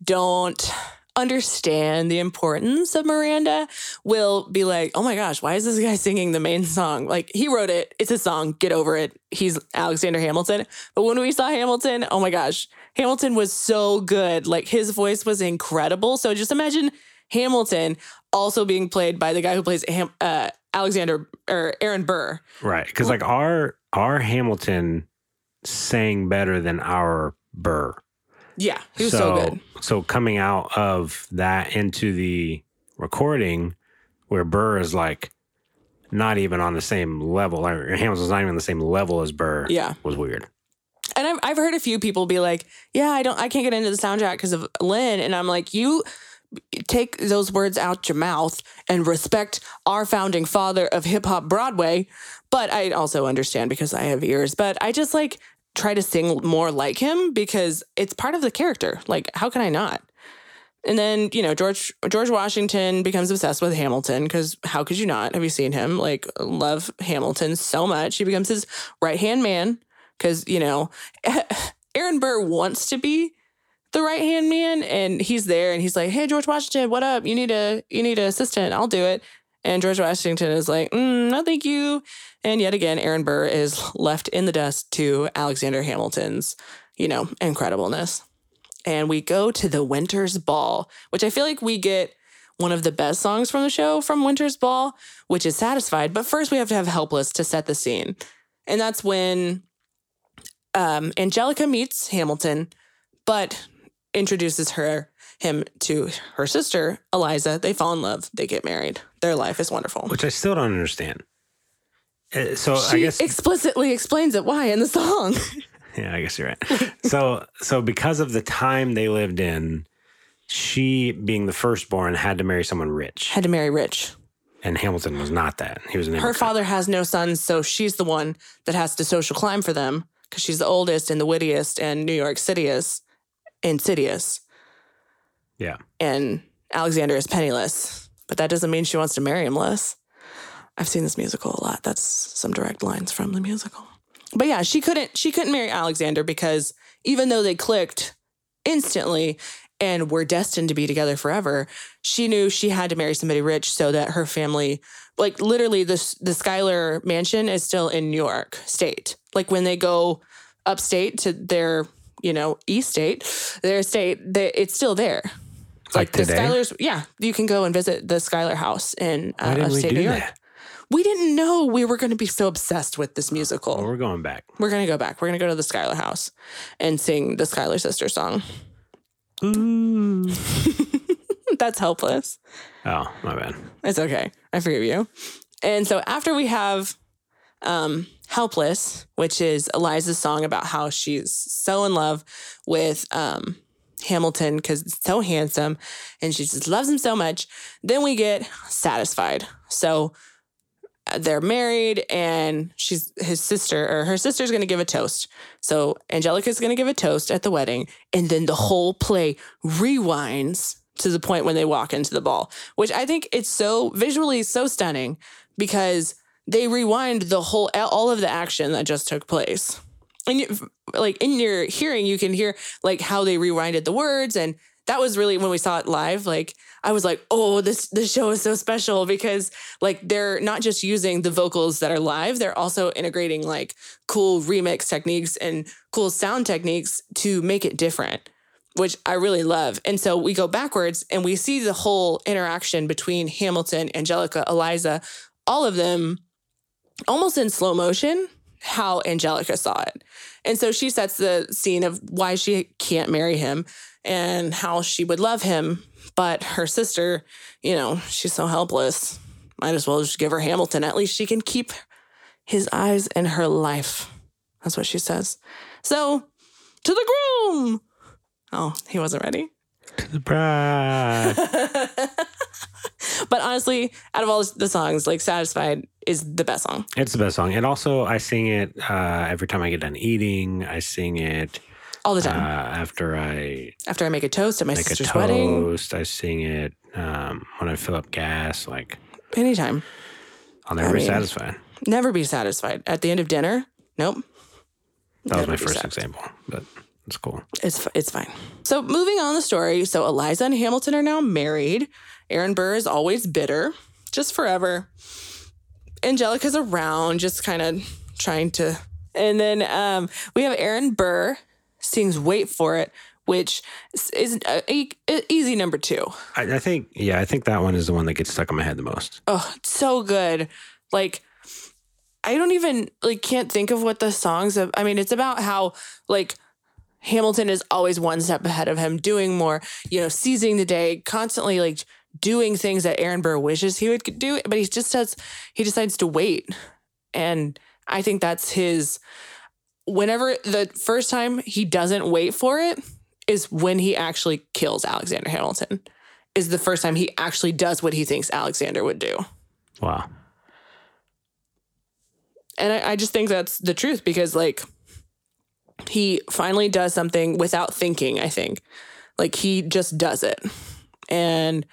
Speaker 1: don't understand the importance of Miranda will be like, "Oh my gosh, why is this guy singing the main song? Like he wrote it. It's a song. Get over it. He's Alexander Hamilton." But when we saw Hamilton, oh my gosh, Hamilton was so good. Like his voice was incredible. So just imagine Hamilton also being played by the guy who plays Ham, uh, Alexander or Aaron Burr.
Speaker 2: Right. Because like our our Hamilton sang better than our Burr.
Speaker 1: Yeah, he was so, good.
Speaker 2: So coming out of that into the recording where Burr is like not even on the same level, or Hamilton's not even on the same level as Burr.
Speaker 1: Yeah.
Speaker 2: Was weird.
Speaker 1: And I've, I've heard a few people be like, yeah, I don't, I can't get into the soundtrack because of Lin. And I'm like, you take those words out your mouth and respect our founding father of hip hop Broadway. But I also understand because I have ears, but I just like try to sing more like him because it's part of the character. Like, how can I not? And then, you know, George George Washington becomes obsessed with Hamilton because how could you not? Have you seen him? Like, love Hamilton so much. He becomes his right hand man because, you know, Aaron Burr wants to be the right hand man and he's there and he's like, Hey, George Washington, what up? You need a you need an assistant. I'll do it. And George Washington is like, mm, no, thank you. And yet again, Aaron Burr is left in the dust to Alexander Hamilton's, you know, incredibleness and we go to the Winter's Ball, which I feel like we get one of the best songs from the show from Winter's Ball, which is Satisfied. But first, we have to have Helpless to set the scene. And that's when um, Angelica meets Hamilton, but introduces her him to her sister Eliza. They fall in love. They get married. Their life is wonderful.
Speaker 2: Which I still don't understand. Uh, So I guess
Speaker 1: explicitly explains it why in the song.
Speaker 2: Yeah, I guess you're right. so so because of the time they lived in, she being the firstborn had to marry someone rich.
Speaker 1: Had to marry rich.
Speaker 2: And Hamilton was not that. He was an
Speaker 1: her father has no sons, so she's the one that has to social climb for them because she's the oldest and the wittiest and New York City's insidious.
Speaker 2: Yeah.
Speaker 1: And Alexander is penniless, but that doesn't mean she wants to marry him less. I've seen this musical a lot. That's some direct lines from the musical. But yeah, she couldn't she couldn't marry Alexander because even though they clicked instantly and were destined to be together forever, she knew she had to marry somebody rich so that her family like literally the the Schuyler mansion is still in New York state. Like when they go upstate to their, you know, east state, their state, they, it's still there.
Speaker 2: Like
Speaker 1: the
Speaker 2: today?
Speaker 1: Schuyler's, yeah, you can go and visit the Schuyler house in
Speaker 2: Why
Speaker 1: uh,
Speaker 2: didn't we do
Speaker 1: New York.
Speaker 2: that?
Speaker 1: We didn't know we were going to be so obsessed with this musical.
Speaker 2: Well, we're going back.
Speaker 1: We're going to go back. We're going to go to the Schuyler house and sing the Schuyler sister song.
Speaker 2: Ooh.
Speaker 1: That's helpless.
Speaker 2: Oh, my bad.
Speaker 1: It's okay. I forgive you. And so after we have um, Helpless, which is Eliza's song about how she's so in love with um, Hamilton because it's so handsome and she just loves him so much, then we get Satisfied. So uh, they're married and she's his sister or her sister's going to give a toast. So Angelica's going to give a toast at the wedding and then the whole play rewinds to the point when they walk into the ball, which I think it's so visually so stunning because they rewind the whole all of the action that just took place. And like in your hearing you can hear like how they rewinded the words. And that was really when we saw it live like i was like oh this this show is so special because like they're not just using the vocals that are live they're also integrating like cool remix techniques and cool sound techniques to make it different which i really love. And so we go backwards and we see the whole interaction between hamilton angelica eliza all of them almost in slow motion how angelica saw it and so she sets the scene of why she can't marry him and how she would love him. But her sister, you know, she's so helpless. Might as well just give her Hamilton. At least she can keep his eyes in her life. That's what she says. So, to the groom. Oh, he wasn't ready.
Speaker 2: To the bride.
Speaker 1: but honestly, out of all the songs, like Satisfied is the best song.
Speaker 2: It's the best song. And also, I sing it uh, every time I get done eating. I sing it
Speaker 1: all the time.
Speaker 2: Uh, after I
Speaker 1: after I make a toast at my
Speaker 2: make
Speaker 1: sister's
Speaker 2: a toast,
Speaker 1: wedding.
Speaker 2: I sing it um, when I fill up gas. Like
Speaker 1: anytime.
Speaker 2: I'll never
Speaker 1: I
Speaker 2: be
Speaker 1: mean,
Speaker 2: satisfied.
Speaker 1: Never be satisfied. At the end of dinner, nope.
Speaker 2: That was my first
Speaker 1: satisfied.
Speaker 2: example, but it's cool.
Speaker 1: It's it's fine. So moving on the story. So Eliza and Hamilton are now married. Aaron Burr is always bitter, just forever. Angelica's around, just kind of trying to. And then um, we have Aaron Burr sings "Wait for It," which is a, a- a easy number two.
Speaker 2: I, I think, yeah, I think that one is the one that gets stuck in my head the most.
Speaker 1: Oh, it's so good. Like I don't even like can't think of what the songs of I mean, it's about how like Hamilton is always one step ahead of him, doing more, you know, seizing the day, constantly like doing things that Aaron Burr wishes he would do, but he just says he decides to wait. And I think that's his whenever the first time he doesn't wait for it is when he actually kills Alexander Hamilton. Is the first time he actually does what he thinks Alexander would do.
Speaker 2: Wow.
Speaker 1: And I, I just think that's the truth because, like, he finally does something without thinking, I think. Like, he just does it. And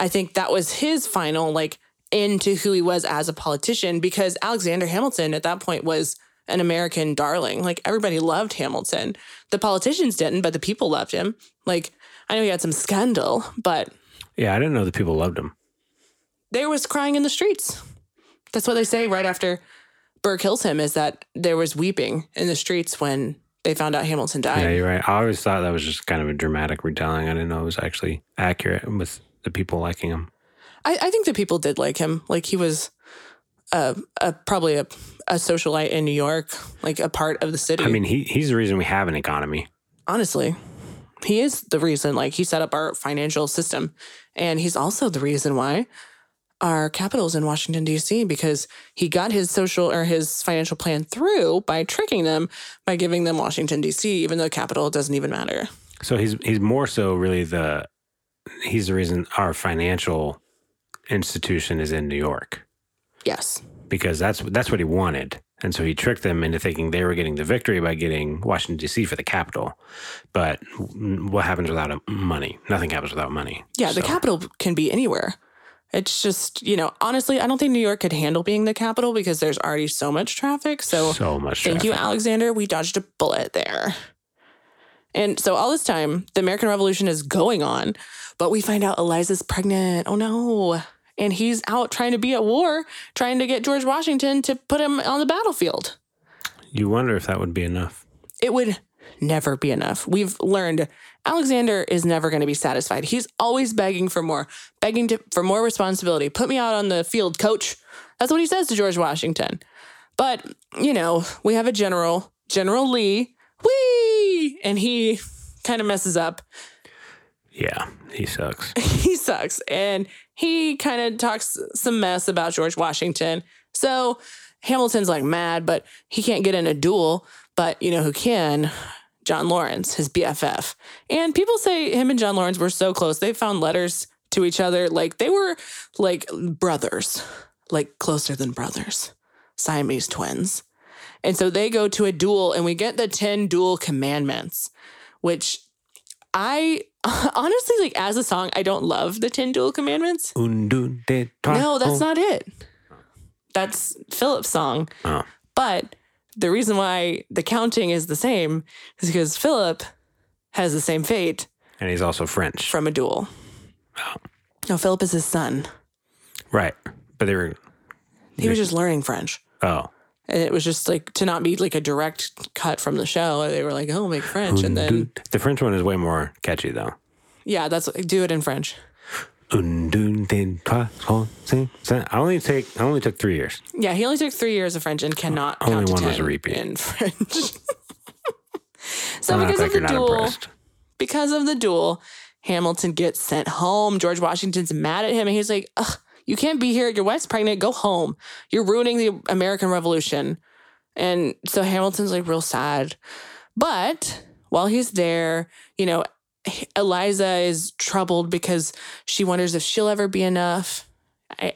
Speaker 1: I think that was his final, like, into who he was as a politician because Alexander Hamilton at that point was an American darling. Like, everybody loved Hamilton. The politicians didn't, but the people loved him. Like, I know he had some scandal, but
Speaker 2: Yeah, I didn't know the people loved him.
Speaker 1: there was crying in the streets. That's what they say right after Burr kills him is that there was weeping in the streets when they found out Hamilton died.
Speaker 2: Yeah, you're right. I always thought that was just kind of a dramatic retelling. I didn't know it was actually accurate with the people liking him.
Speaker 1: I, I think the people did like him. Like he was a, a probably a, a socialite in New York, like a part of the city.
Speaker 2: I mean, he he's the reason we have an economy.
Speaker 1: honestly, he is the reason. Like he set up our financial system, and he's also the reason why our capital is in Washington D.C. because he got his social or his financial plan through by tricking them by giving them Washington D.C. Even though capital doesn't even matter.
Speaker 2: So he's he's more so really the he's the reason our financial institution is in New York
Speaker 1: Yes,
Speaker 2: because that's that's what he wanted. And so he tricked them into thinking they were getting the victory by getting Washington D.C. for the capital. But what happens without money? Nothing happens without money.
Speaker 1: yeah, the capital can be anywhere. It's just you know honestly, I don't think New York could handle being the capital because there's already so much traffic. So
Speaker 2: so much.
Speaker 1: Thank you. Alexander. We dodged a bullet there. And so all this time, the American Revolution is going on, but we find out Eliza's pregnant. Oh no. And he's out trying to be at war, trying to get George Washington to put him on the battlefield.
Speaker 2: You wonder if that would be enough.
Speaker 1: It would never be enough. We've learned Alexander is never going to be satisfied. He's always begging for more, begging to, for more responsibility. Put me out on the field, coach. That's what he says to George Washington. But, you know, we have a general, General Lee, wee, and he kind of messes up.
Speaker 2: Yeah, he sucks.
Speaker 1: He sucks. And he kind of talks some mess about George Washington. So Hamilton's like mad, but he can't get in a duel. But you know who can? John Laurens, his BFF. And people say him and John Laurens were so close. They found letters to each other. Like they were like brothers. like closer than brothers, Siamese twins. And so they go to a duel, and we get the 10 duel commandments, which I honestly like as a song, I don't love the 10 duel commandments.
Speaker 2: Un, deux, deux, trois,
Speaker 1: No, that's
Speaker 2: oh.
Speaker 1: not it. That's Philip's song.
Speaker 2: Oh.
Speaker 1: But the reason why the counting is the same is because Philip has the same fate
Speaker 2: And he's also French.
Speaker 1: from a duel. Oh. No, Philip is his son.
Speaker 2: right. But they were,
Speaker 1: He was just learning French.
Speaker 2: oh.
Speaker 1: And it was just like to not be like a direct cut from the show. They were like, oh, make French. And then,
Speaker 2: The French one is way more catchy, though.
Speaker 1: yeah, that's do it in French.
Speaker 2: Un, deux, deux, trois, cinq, sept. I only take. I only took three years.
Speaker 1: Yeah, he only took three years of French and cannot
Speaker 2: Only
Speaker 1: count to
Speaker 2: one was
Speaker 1: 10
Speaker 2: a repeat.
Speaker 1: in French. so because
Speaker 2: like
Speaker 1: of the duel,
Speaker 2: impressed.
Speaker 1: because of the duel, Hamilton gets sent home. George Washington's mad at him and he's like, Ugh, you can't be here. Your wife's pregnant. Go home. You're ruining the American Revolution. And so Hamilton's like real sad. But while he's there, you know, Eliza is troubled because she wonders if she'll ever be enough.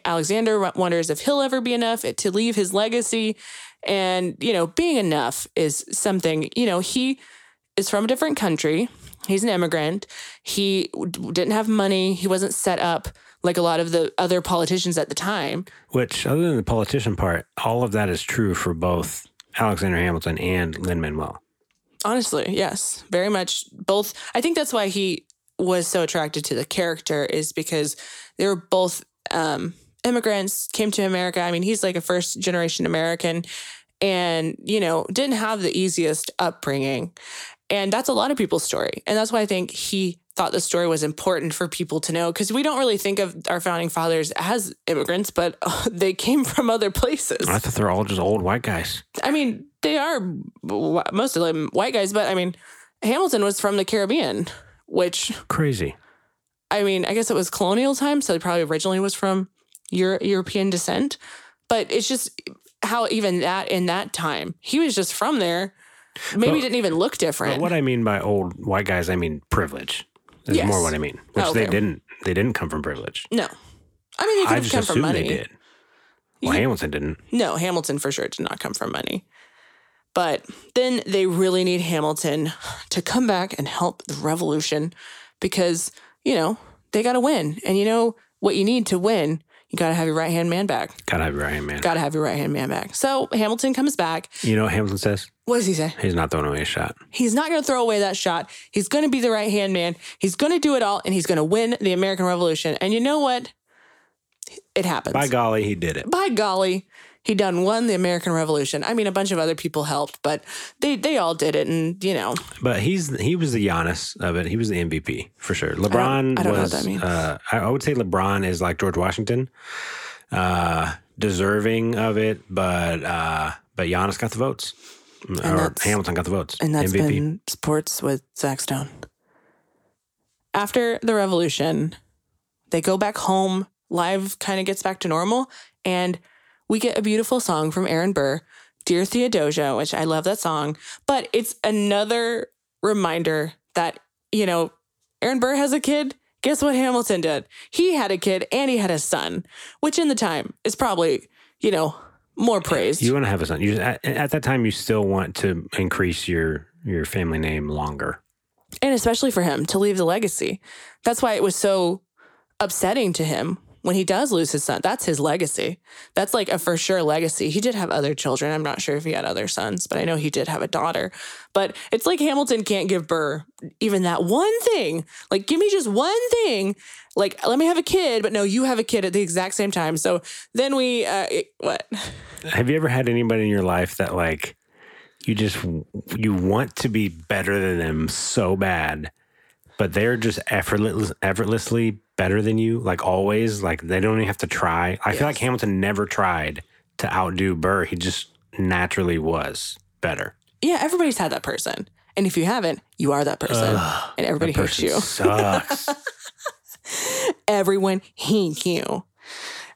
Speaker 1: Alexander wonders if he'll ever be enough eh, to leave his legacy. And, you know, being enough is something, you know, he is from a different country. He's an immigrant. He didn't have money. He wasn't set up like a lot of the other politicians at the time.
Speaker 2: Which, other than the politician part, all of that is true for both Alexander Hamilton and Lin Manuel.
Speaker 1: Honestly, yes, very much both. I think that's why he was so attracted to the character is because they were both um, immigrants, came to America. I mean, he's like a first generation American and, you know, didn't have the easiest upbringing. And that's a lot of people's story. And that's why I think he thought the story was important for people to know because we don't really think of our founding fathers as immigrants, but uh, they came from other places.
Speaker 2: I thought they're all just old white guys.
Speaker 1: I mean, they are most of them white guys, but I mean, Hamilton was from the Caribbean, which
Speaker 2: Crazy.
Speaker 1: I mean, I guess it was colonial time, so he probably originally was from Euro- European descent. But it's just how even that in that time, he was just from there. Maybe
Speaker 2: Well,
Speaker 1: didn't even look
Speaker 2: But
Speaker 1: different.
Speaker 2: what I mean by old white guys, I mean privilege. Is
Speaker 1: Yes.
Speaker 2: more what I mean. Which
Speaker 1: Oh,
Speaker 2: they didn't. They didn't come from privilege.
Speaker 1: no, I mean, they could
Speaker 2: I
Speaker 1: have come from money.
Speaker 2: they did. Well,
Speaker 1: You-
Speaker 2: Hamilton didn't.
Speaker 1: No, Hamilton for sure did not come from money. But then they really need Hamilton to come back and help the revolution because, you know, they got to win. And you know what you need to win? You got to have your right hand man back.
Speaker 2: Gotta have your right hand man.
Speaker 1: Got to have your right hand man back. So Hamilton comes back.
Speaker 2: You know what Hamilton says?
Speaker 1: What does he say?
Speaker 2: He's not throwing away a shot.
Speaker 1: He's not going to throw away that shot. He's going to be the right hand man. He's going to do it all and he's going to win the American Revolution. And you know what? It happens.
Speaker 2: By golly, he did it.
Speaker 1: by golly, he done won the American Revolution. I mean, a bunch of other people helped, but they they all did it, and you know,
Speaker 2: But he's he was the Giannis of it. He was the MVP for sure. LeBron
Speaker 1: I don't know
Speaker 2: was.
Speaker 1: what that means.
Speaker 2: Uh, I I would say LeBron is like George Washington, uh, deserving of it, but uh, but Giannis got the votes, or Hamilton got the votes.
Speaker 1: and that's
Speaker 2: MVP.
Speaker 1: been sports with Zach Stone. After the revolution, they go back home. Live kind of gets back to normal, and we get a beautiful song from Aaron Burr, "Dear Theodosia," which I love that song. But it's another reminder that you know, Aaron Burr has a kid. Guess what Hamilton did? He had a kid and he had a son, which in the time is probably you know more praised.
Speaker 2: You want to have a son. You at, at that time, you still want to increase your your family name longer.
Speaker 1: and especially for him to leave the legacy. That's why it was so upsetting to him when he does lose his son. That's his legacy. That's like a for sure legacy. He did have other children. I'm not sure if he had other sons, but I know he did have a daughter. But it's like Hamilton can't give Burr even that one thing. Like, give me just one thing. Like, let me have a kid, but no, you have a kid at the exact same time. So then we, uh, it- what?
Speaker 2: Have you ever had anybody in your life that like you just you want to be better than them so bad, but they're just effortless, effortlessly better than you, like always. Like they don't even have to try. I feel like Hamilton never tried to outdo Burr. He just naturally was better.
Speaker 1: Yeah, everybody's had that person. And if you haven't, you are that person. and everybody hates
Speaker 2: person
Speaker 1: you.
Speaker 2: sucks.
Speaker 1: everyone hates you.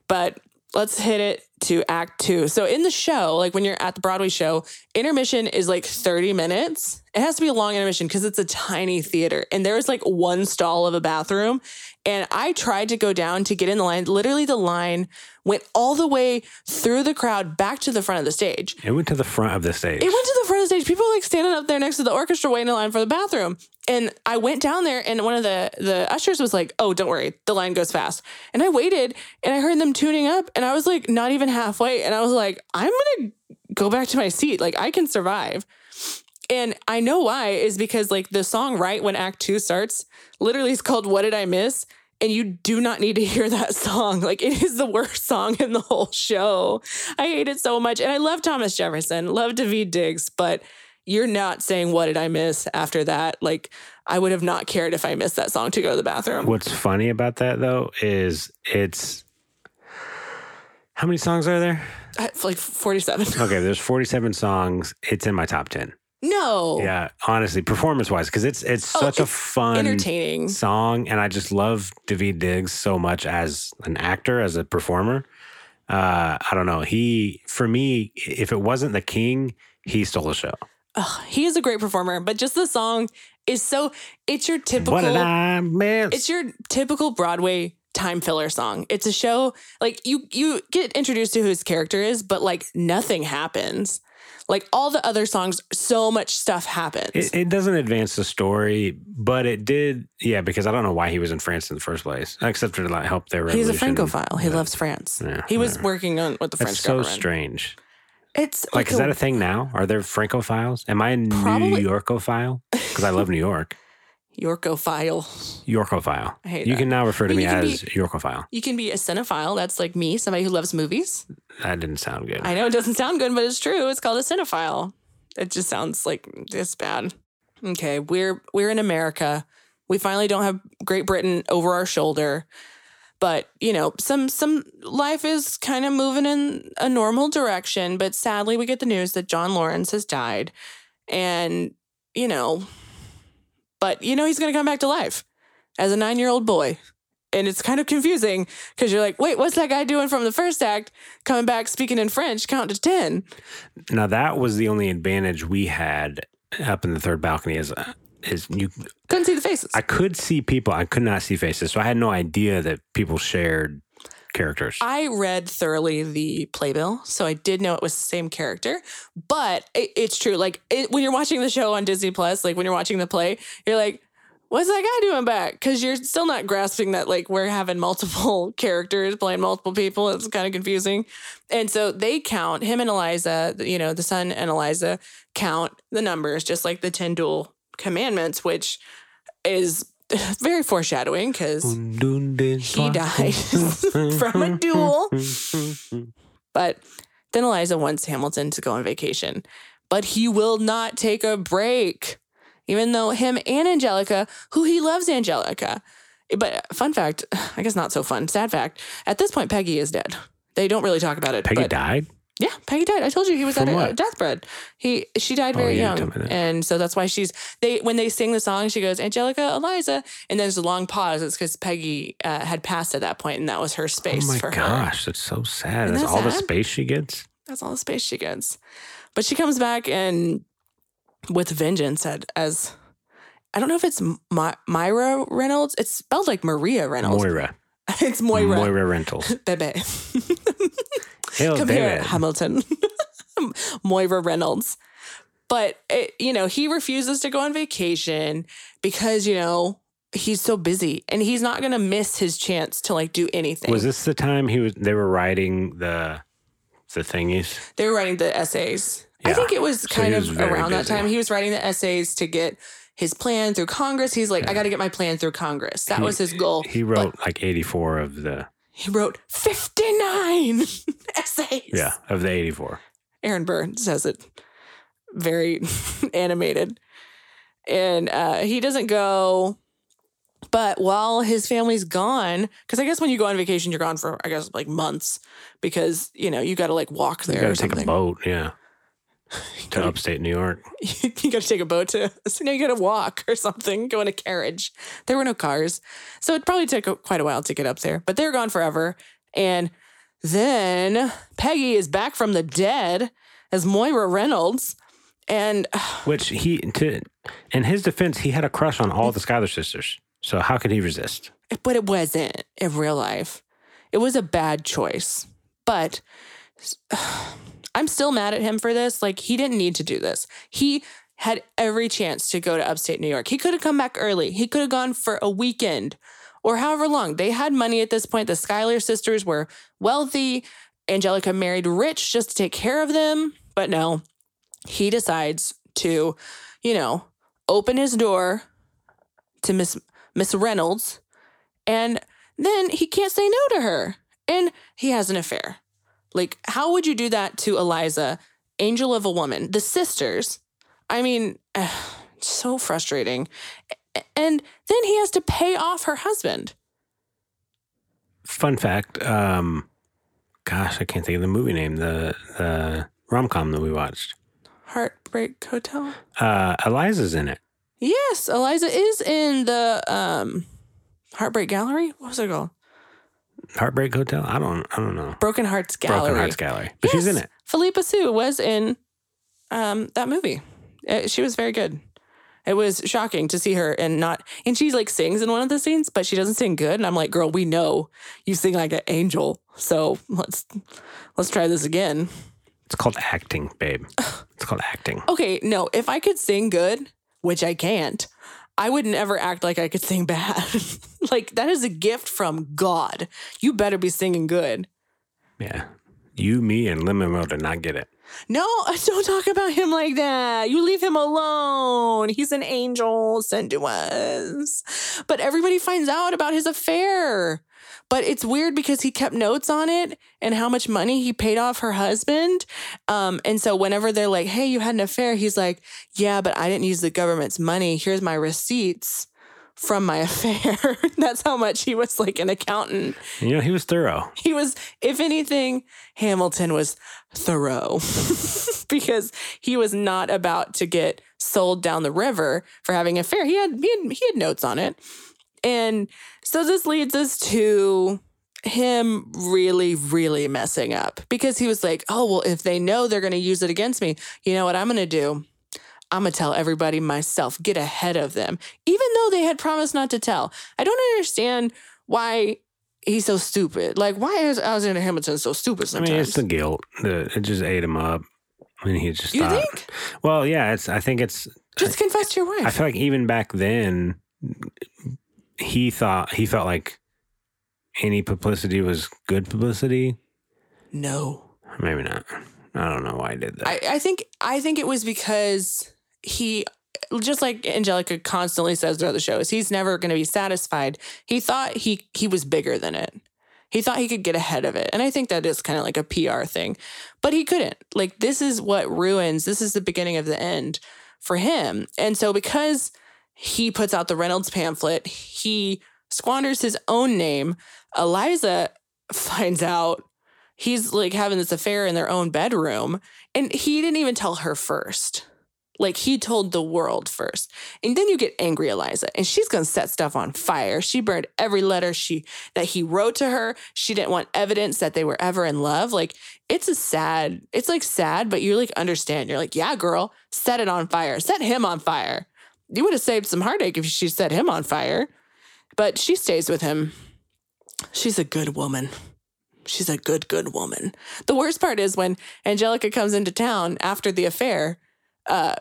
Speaker 1: But let's hit it to act two. So in the show, like when you're at the Broadway show, intermission is like 30 minutes. It has to be a long intermission because it's a tiny theater and there is like one stall of a bathroom. And I tried to go down to get in the line. Literally, the line went all the way through the crowd back to the front of the stage.
Speaker 2: It went to the front of the stage.
Speaker 1: It went to the front of the stage. People were like standing up there next to the orchestra waiting in line for the bathroom. And I went down there and one of the the ushers was like, "Oh, don't worry. The line goes fast." And I waited and I heard them tuning up and I was like not even halfway and I was like, "I'm going to go back to my seat. Like I can survive." And I know why is because like the song right when act 2 starts literally is called What Did I Miss? and you do not need to hear that song. Like it is the worst song in the whole show. I hate it so much. And I love Thomas Jefferson, love Daveed Diggs, but you're not saying what did I miss after that? Like I would have not cared if I missed that song to go to the bathroom.
Speaker 2: What's funny about that though is it's how many songs are there?
Speaker 1: I- Like 47.
Speaker 2: Okay, there's 47 songs. It's in my top 10.
Speaker 1: No.
Speaker 2: Yeah, honestly, performance wise, because it's it's
Speaker 1: Oh,
Speaker 2: such a fun
Speaker 1: Entertaining.
Speaker 2: song, and I just love Daveed Diggs so much as an actor, as a performer. Uh, I don't know. He, for me, if it wasn't the King, he stole the show.
Speaker 1: Ugh, he is a great performer, but just the song is so it's your typical
Speaker 2: What did I miss?
Speaker 1: it's your typical Broadway time filler song. It's a show like you you get introduced to who his character is, but like nothing happens. Like all the other songs, so much stuff happens.
Speaker 2: It, it doesn't advance the story, but it did. Yeah, because I don't know why he was in France in the first place, except to like help their
Speaker 1: He's a
Speaker 2: revolution.
Speaker 1: Francophile. He loves France.
Speaker 2: Yeah,
Speaker 1: he was working on with the French
Speaker 2: That's so
Speaker 1: government.
Speaker 2: strange.
Speaker 1: It's
Speaker 2: Like, is that a thing now? Are there Francophiles? Am I a New
Speaker 1: Probably-
Speaker 2: Yorkophile? Because I love New York.
Speaker 1: Yorkophile?
Speaker 2: Yorkophile.
Speaker 1: I hate
Speaker 2: You
Speaker 1: that.
Speaker 2: can now refer to
Speaker 1: But
Speaker 2: me
Speaker 1: you can
Speaker 2: as Yorkophile.
Speaker 1: You can be a cinephile. That's like me, somebody who loves movies.
Speaker 2: That didn't sound good.
Speaker 1: I know it doesn't sound good, but it's true. It's called a cinephile. It just sounds like it's bad. Okay, we're we're in America. We finally don't have Great Britain over our shoulder. But, you know, some some life is kind of moving in a normal direction, but sadly we get the news that John Laurens has died. And, you know, but you know he's going to come back to life as a 9-year-old boy. And it's kind of confusing because you're like, wait, what's that guy doing from the first act coming back speaking in French, count to 10?
Speaker 2: Now that was the only advantage we had up in the third balcony is uh, is you
Speaker 1: Couldn't see the faces.
Speaker 2: I could see people, I could not see faces. So I had no idea that people shared characters.
Speaker 1: I read thoroughly the playbill, so I did know it was the same character. But it, it's true. Like it, when you're watching the show on Disney Plus, like when you're watching the play, you're like, "What's that guy doing back?" Because you're still not grasping that like we're having multiple characters playing multiple people. It's kind of confusing. And so they count him and Eliza. You know, the son and Eliza count the numbers, just like the ten duel commandments, which is very foreshadowing because he died from a duel. But then Eliza wants Hamilton to go on vacation, but he will not take a break, even though him and Angelica, who he loves Angelica. But fun fact, I guess not so fun, sad fact, at this point, Peggy is dead. They don't really talk about it.
Speaker 2: Peggy died.
Speaker 1: Yeah, Peggy died. I told you he was
Speaker 2: From
Speaker 1: at a deathbed. He she died
Speaker 2: Oh,
Speaker 1: very
Speaker 2: you
Speaker 1: young,
Speaker 2: didn't tell me that.
Speaker 1: and so that's why she's they when they sing the song, she goes Angelica, Eliza, and then there's a long pause. It's because Peggy uh, had passed at that point, and that was her space.
Speaker 2: Oh
Speaker 1: space
Speaker 2: my
Speaker 1: for her.
Speaker 2: gosh, that's so sad.
Speaker 1: Isn't
Speaker 2: That's
Speaker 1: that
Speaker 2: all the space she gets.
Speaker 1: That's all the space she gets. But she comes back and with vengeance at, as I don't know if it's My, Myra Reynolds. It's spelled like Maria Reynolds.
Speaker 2: Moira.
Speaker 1: it's Moira.
Speaker 2: Moira Rentals.
Speaker 1: Bebe.
Speaker 2: Hell,
Speaker 1: here, Hamilton. Moira Reynolds. But, it, you know, he refuses to go on vacation because, you know, he's so busy and he's not going to miss his chance to like do anything.
Speaker 2: Was this the time he was? They were writing the the thingies.
Speaker 1: they were writing the essays. I think it was kind of
Speaker 2: was very
Speaker 1: around that time. He was writing the essays to get his plan through Congress. He's like, I got to get my plan through Congress. That
Speaker 2: He-
Speaker 1: was his goal.
Speaker 2: He wrote like eighty four of the
Speaker 1: He wrote 59 essays.
Speaker 2: yeah of the eighty four.
Speaker 1: Aaron Burr says it very animated. And uh, he doesn't go, but while his family's gone, because I guess when you go on vacation, you're gone for, I guess, like months because, you know, you got to like walk there.
Speaker 2: You
Speaker 1: got
Speaker 2: to take a boat, yeah, to upstate New York.
Speaker 1: you got to take a boat to, so now you got to walk or something, go in a carriage. There were no cars. So it probably took a- quite a while to get up there, but they're gone forever. And then Peggy is back from the dead as Moira Reynolds. And
Speaker 2: Which he, to, in his defense, he had a crush on all the Schuyler sisters. So how could he resist?
Speaker 1: but it wasn't in real life. It was a bad choice. But I'm still mad at him for this. Like, he didn't need to do this. He had every chance to go to upstate New York. He could have come back early. He could have gone for a weekend or however long. They had money at this point. The Schuyler sisters were wealthy. Angelica married rich just to take care of them. But no, he decides to, you know, open his door to Miss Miss Reynolds and then he can't say no to her. And he has an affair. Like, how would you do that to Eliza, angel of a woman, the sisters? I mean, so frustrating. And then he has to pay off her husband.
Speaker 2: Fun fact, um, gosh, I can't think of the movie name, the, the rom com that we watched.
Speaker 1: Heartbreak Hotel?
Speaker 2: Uh, Eliza's in it.
Speaker 1: Yes, Eliza is in the um, Heartbreak Gallery. What was it called?
Speaker 2: Heartbreak Hotel? I don't I don't know.
Speaker 1: Broken Hearts Gallery.
Speaker 2: Broken Hearts Gallery. But she's in it.
Speaker 1: Phillipa Soo was in um, that movie. Uh, she was very good. It was shocking to see her and not, and she like sings in one of the scenes, but she doesn't sing good. And I'm like, girl, we know you sing like an angel, so let's let's try this again.
Speaker 2: It's called acting, babe. It's called acting.
Speaker 1: Okay, no, if I could sing good, which I can't, I would never act like I could sing bad. like that is a gift from God. You better be singing good.
Speaker 2: Yeah. You, me, and Limo did not get it.
Speaker 1: No, don't talk about him like that. You leave him alone. He's an angel sent to us. But everybody finds out about his affair. But it's weird because he kept notes on it and how much money he paid off her husband. Um, and so whenever they're like, hey, you had an affair, he's like, yeah, but I didn't use the government's money. Here's my receipts from my affair. That's how much he was like an accountant.
Speaker 2: You know, he was thorough.
Speaker 1: He was, if anything, Hamilton was thorough because he was not about to get sold down the river for having an affair. He had, he had he had notes on it. And so this leads us to him really, really messing up because he was like, oh, well, if they know they're going to use it against me, you know what I'm going to do? I'm going to tell everybody myself, get ahead of them, even though they had promised not to tell. I don't understand why he's so stupid. Like, why is Alexander Hamilton so stupid
Speaker 2: I
Speaker 1: sometimes?
Speaker 2: mean, it's the guilt. The, it just ate him up. And he just
Speaker 1: you
Speaker 2: thought,
Speaker 1: think?
Speaker 2: well, yeah, it's, I think it's,
Speaker 1: Just confess to your wife.
Speaker 2: I feel like even back then, he thought, he felt like any publicity was good publicity.
Speaker 1: no.
Speaker 2: Maybe not. I don't know why I did that.
Speaker 1: I, I think I think it was because he just like Angelica constantly says throughout the show is he's never going to be satisfied. He thought he he was bigger than it. He thought he could get ahead of it. And I think that is kind of like a PR thing. But he couldn't. Like this is what ruins. This is the beginning of the end for him. And so because he puts out the Reynolds pamphlet, he squanders his own name. Eliza finds out he's like having this affair in their own bedroom and he didn't even tell her first. Like he told the world first. And then you get angry eliza and she's gonna set stuff on fire. She burned every letter she that he wrote to her. She didn't want evidence that they were ever in love. Like it's a sad it's like sad but you like understand. You're like yeah girl set it on fire. Set him on fire you would have saved some heartache if she set him on fire but she stays with him she's a good woman She's a good, good woman. The worst part is when Angelica comes into town after the affair. Uh,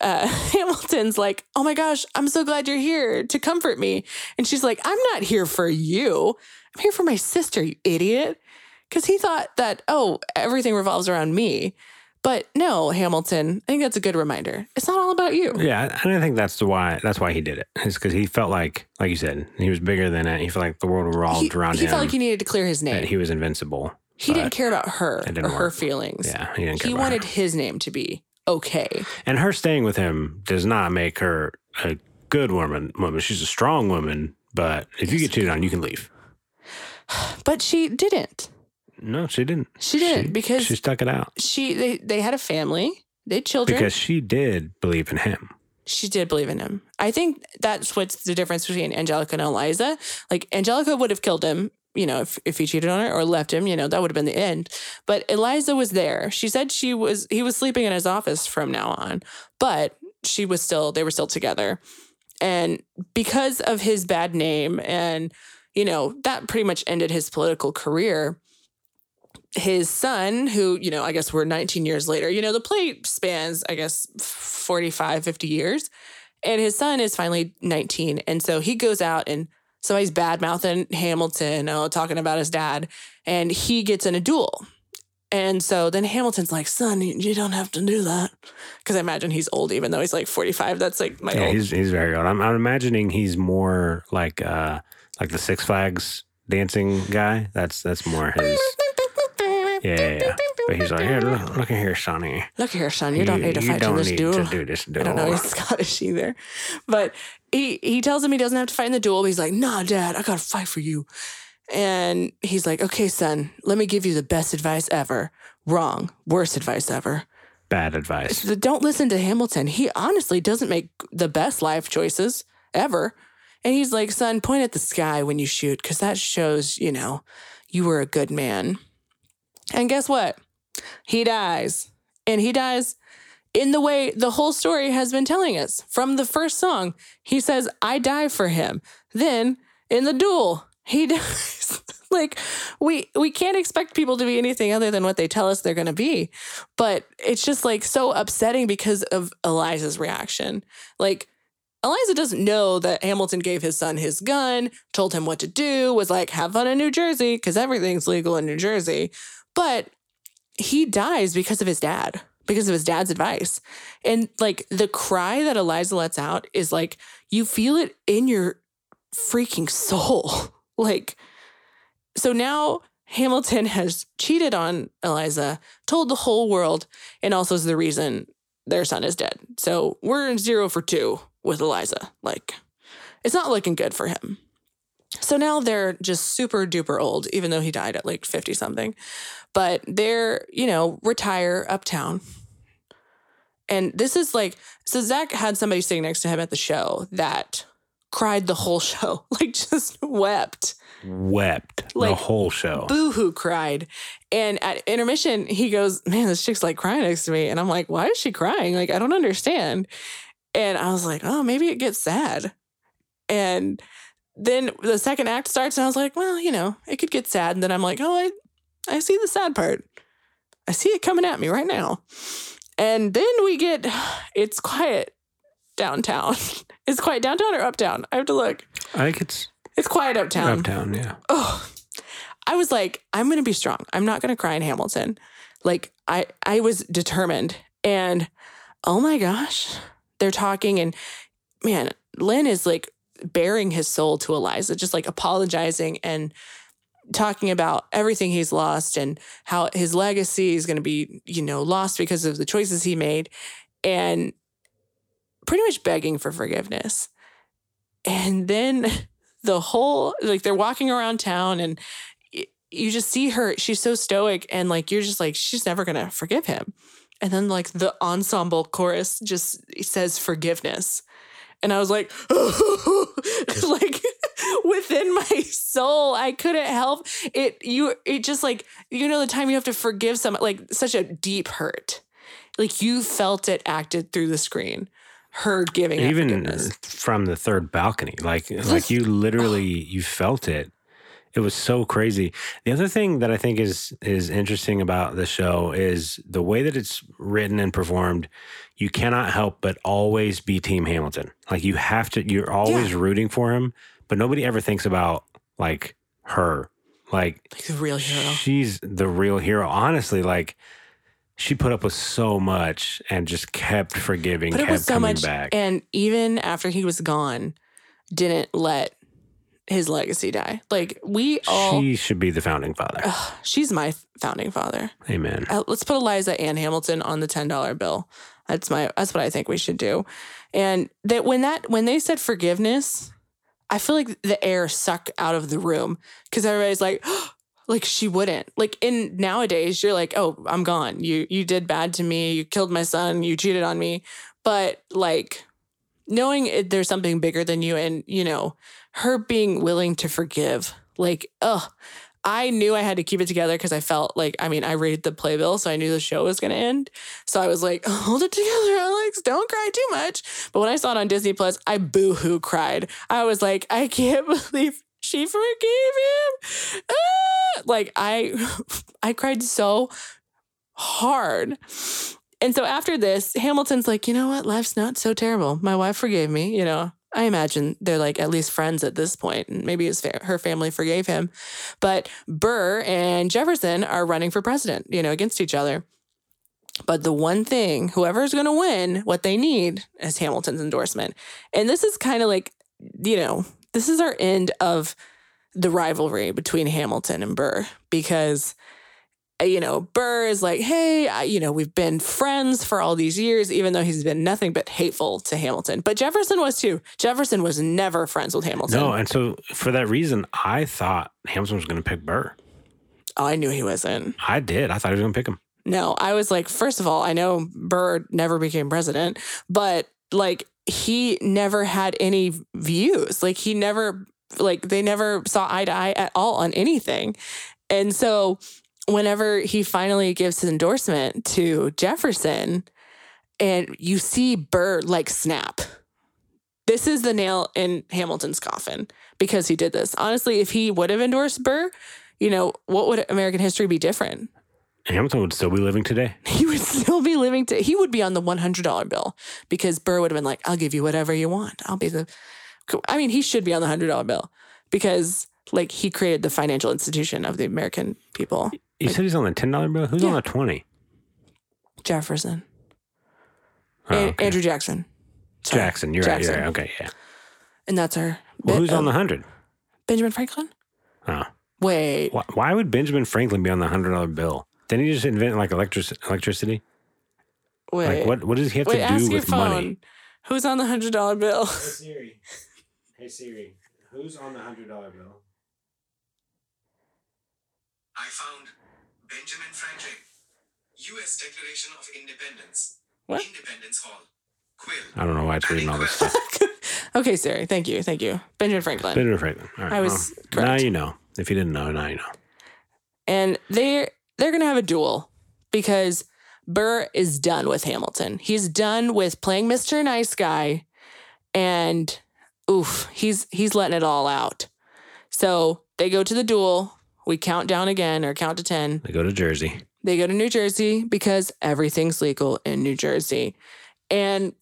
Speaker 1: uh, Hamilton's like, "Oh my gosh, I'm so glad you're here to comfort me," and she's like, "I'm not here for you. I'm here for my sister, you idiot." Because he thought that, oh, everything revolves around me. But no, Hamilton, I think that's a good reminder. It's not all about you.
Speaker 2: yeah, and I think that's the why. That's why he did it. It's because he felt like, like you said, he was bigger than it. He felt like the world revolved
Speaker 1: He,
Speaker 2: around
Speaker 1: he
Speaker 2: him.
Speaker 1: felt like he needed to clear his name.
Speaker 2: he was invincible.
Speaker 1: He didn't care about her or
Speaker 2: didn't
Speaker 1: her feelings.
Speaker 2: Yeah, he didn't care
Speaker 1: He wanted
Speaker 2: her.
Speaker 1: his name to be okay.
Speaker 2: And her staying with him does not make her a good woman. Woman, she's a strong woman. But if you get cheated on, you can leave.
Speaker 1: But she didn't.
Speaker 2: No, she didn't.
Speaker 1: She didn't because
Speaker 2: she stuck it out
Speaker 1: she they they had a family, they had children.
Speaker 2: because she did believe in him.
Speaker 1: she did believe in him. I think that's what's the difference between Angelica and Eliza. Like Angelica would have killed him you know, if, if he cheated on her or left him, you know, that would have been the end. But Eliza was there. She said she was, he was sleeping in his office from now on, but she was still, they were still together. And because of his bad name and, you know, that pretty much ended his political career. His son, who, you know, I guess we're 19 years later, you know, the play spans, I guess, 45, 50 years. And his son is finally 19. And so he goes out and so he's bad mouthing Hamilton, oh, talking about his dad, and he gets in a duel. And so then Hamilton's like, son, you don't have to do that. Because I imagine he's old, even though he's like 45. That's like my
Speaker 2: Yeah,
Speaker 1: old.
Speaker 2: he's he's very old. I'm, I'm imagining he's more like uh like the Six Flags dancing guy. That's that's more his. Yeah, yeah, yeah. But he's like, here, look, look at here, Sonny.
Speaker 1: Look here, son, you, don't need to fight in
Speaker 2: don't
Speaker 1: this
Speaker 2: need
Speaker 1: duel.
Speaker 2: to do this duel.
Speaker 1: I don't know he's Scottish either. But he he tells him he doesn't have to fight in the duel. But he's like, nah, dad, I gotta fight for you. And he's like, okay, son, let me give you the best advice ever. Wrong. Worst advice ever.
Speaker 2: Bad advice.
Speaker 1: Don't listen to Hamilton. He honestly doesn't make the best life choices ever. And he's like, son, point at the sky when you shoot, because that shows, you know, you were a good man. And guess what? He dies. And he dies in the way the whole story has been telling us. From the first song, he says, I die for him. Then in the duel, he dies. like we we can't expect people to be anything other than what they tell us they're going to be. But it's just like so upsetting because of Eliza's reaction. Like Eliza doesn't know that Hamilton gave his son his gun, told him what to do, was like, have fun in New Jersey, because everything's legal in New Jersey. But he dies because of his dad, because of his dad's advice. And like the cry that Eliza lets out is like, you feel it in your freaking soul. like, so now Hamilton has cheated on Eliza, told the whole world, and also is the reason their son is dead. So we're in zero for two with Eliza. Like, it's not looking good for him. So now they're just super duper old, even though he died at like 50 something. But they're, you know, retire uptown. And this is like, so Zach had somebody sitting next to him at the show that cried the whole show, like just wept
Speaker 2: Wept the
Speaker 1: Like,
Speaker 2: whole show.
Speaker 1: boo hoo cried. And at intermission, he goes, Man, this chick's like crying next to me. And I'm like, Why is she crying? Like, I don't understand. And I was like, Oh, maybe it gets sad. And then the second act starts, and I was like, Well, you know, it could get sad. And then I'm like, Oh, I, I see the sad part. I see it coming at me right now. And then we get, it's quiet downtown. It's quiet downtown or uptown? I have to look.
Speaker 2: I think it's
Speaker 1: It's quiet uptown
Speaker 2: uptown. Yeah.
Speaker 1: oh, I was like, I'm gonna be strong. I'm not gonna cry in Hamilton. Like I I was determined. And oh my gosh, they're talking and man, Lin is like bearing his soul to Eliza, just like apologizing and talking about everything he's lost and how his legacy is going to be, you know, lost because of the choices he made and pretty much begging for forgiveness. And then the whole like they're walking around town and you just see her she's so stoic and like you're just like she's never going to forgive him. And then like the ensemble chorus just says forgiveness. And I was like like within my soul I couldn't help it you it just like you know the time you have to forgive someone like such a deep hurt. Like you felt it acted through the screen. Her giving
Speaker 2: Even from the third balcony, like like you literally you felt it. It was so crazy. The other thing that I think is is interesting about the show is the way that it's written and performed. You cannot help but always be Team Hamilton. Like you have to. You're always rooting for him, but nobody ever thinks about like her. Like
Speaker 1: like the real hero.
Speaker 2: she's the real hero. Honestly, like she put up with so much and just kept forgiving,
Speaker 1: But it
Speaker 2: kept
Speaker 1: was so
Speaker 2: coming
Speaker 1: much,
Speaker 2: back.
Speaker 1: and even after he was gone, didn't let his legacy die. Like we all,
Speaker 2: she should be the founding father.
Speaker 1: Ugh, she's my founding father.
Speaker 2: Amen.
Speaker 1: Uh, let's put Eliza and Hamilton on the ten dollar bill. That's my. That's what I think we should do. And that when that when they said forgiveness, I feel like the air sucked out of the room because everybody's like. Like she wouldn't. Like in nowadays, you're like, oh, I'm gone. You you did bad to me. You killed my son. You cheated on me. But like knowing it, there's something bigger than you, and you know her being willing to forgive, Like, ugh. I knew I had to keep it together because I felt like, I mean, I read the playbill, so I knew the show was going to end. So I was like, hold it together, Alex. Don't cry too much. But when I saw it on Disney Plus, I boo hoo cried. I was like, I can't believe she forgave him. Ah! Like I, I cried so hard. And so after this, Hamilton's like, you know what? Life's not so terrible. My wife forgave me. You know, I imagine they're like at least friends at this point, and maybe his fa- her family forgave him. But Burr and Jefferson are running for president, you know, against each other. But the one thing, whoever's going to win, what they need is Hamilton's endorsement. And this is kind of like, you know, this is our end of the rivalry between Hamilton and Burr because Uh, you know, Burr is like, hey, I, you know, we've been friends for all these years, even though he's been nothing but hateful to Hamilton. But Jefferson was too. Jefferson was never friends with Hamilton.
Speaker 2: No, and so for that reason, I thought Hamilton was going to pick Burr.
Speaker 1: Oh, I knew he wasn't.
Speaker 2: I did. I thought he was going to pick him.
Speaker 1: No, I was like, first of all, I know Burr never became president, but like he never had any views. Like he never, like they never saw eye to eye at all on anything. And so whenever he finally gives his endorsement to Jefferson, and you see Burr like snap. This is the nail in Hamilton's coffin because he did this. Honestly, if he would have endorsed Burr, you know, what would American history be different?
Speaker 2: Hamilton would still be living today.
Speaker 1: He would still be living to he would be on the $100 bill because Burr would have been like, "I'll give you whatever you want. I'll be the I mean, he should be on the $100 bill because like he created the financial institution of the American people.
Speaker 2: You said he's on the ten dollar bill. Who's on the twenty?
Speaker 1: Jefferson.
Speaker 2: Oh,
Speaker 1: An-
Speaker 2: okay.
Speaker 1: Andrew Jackson. Sorry.
Speaker 2: Jackson. You're
Speaker 1: Jackson.
Speaker 2: right. You're right. Okay, yeah.
Speaker 1: And that's our
Speaker 2: Well, who's
Speaker 1: um,
Speaker 2: on the hundred?
Speaker 1: Benjamin Franklin?
Speaker 2: Oh,
Speaker 1: Wait.
Speaker 2: why, why would Benjamin Franklin be on the hundred dollar bill? Didn't he just invent like electric electricity?
Speaker 1: Wait.
Speaker 2: Like what? What does he have
Speaker 1: Wait,
Speaker 2: to
Speaker 1: ask
Speaker 2: do
Speaker 1: your
Speaker 2: with
Speaker 1: phone.
Speaker 2: money?
Speaker 1: Who's on the hundred dollar bill?
Speaker 2: Hey Siri. Hey Siri. Who's on the hundred dollar bill?
Speaker 3: I found Benjamin Franklin. U.S. Declaration of Independence.
Speaker 1: What?
Speaker 3: Independence Hall. Quill.
Speaker 2: I don't know why it's reading all this stuff.
Speaker 1: okay, Siri. Thank you. Thank you. Benjamin Franklin.
Speaker 2: Benjamin Franklin. All right.
Speaker 1: I was
Speaker 2: well, now you know. If you didn't know, now you know.
Speaker 1: and they they're gonna have a duel because Burr is done with Hamilton. He's done with playing Mr. Nice Guy, and oof, he's he's letting it all out. So they go to the duel. We count down again or count to ten.
Speaker 2: They go to Jersey.
Speaker 1: They go to New Jersey because everything's legal in New Jersey. And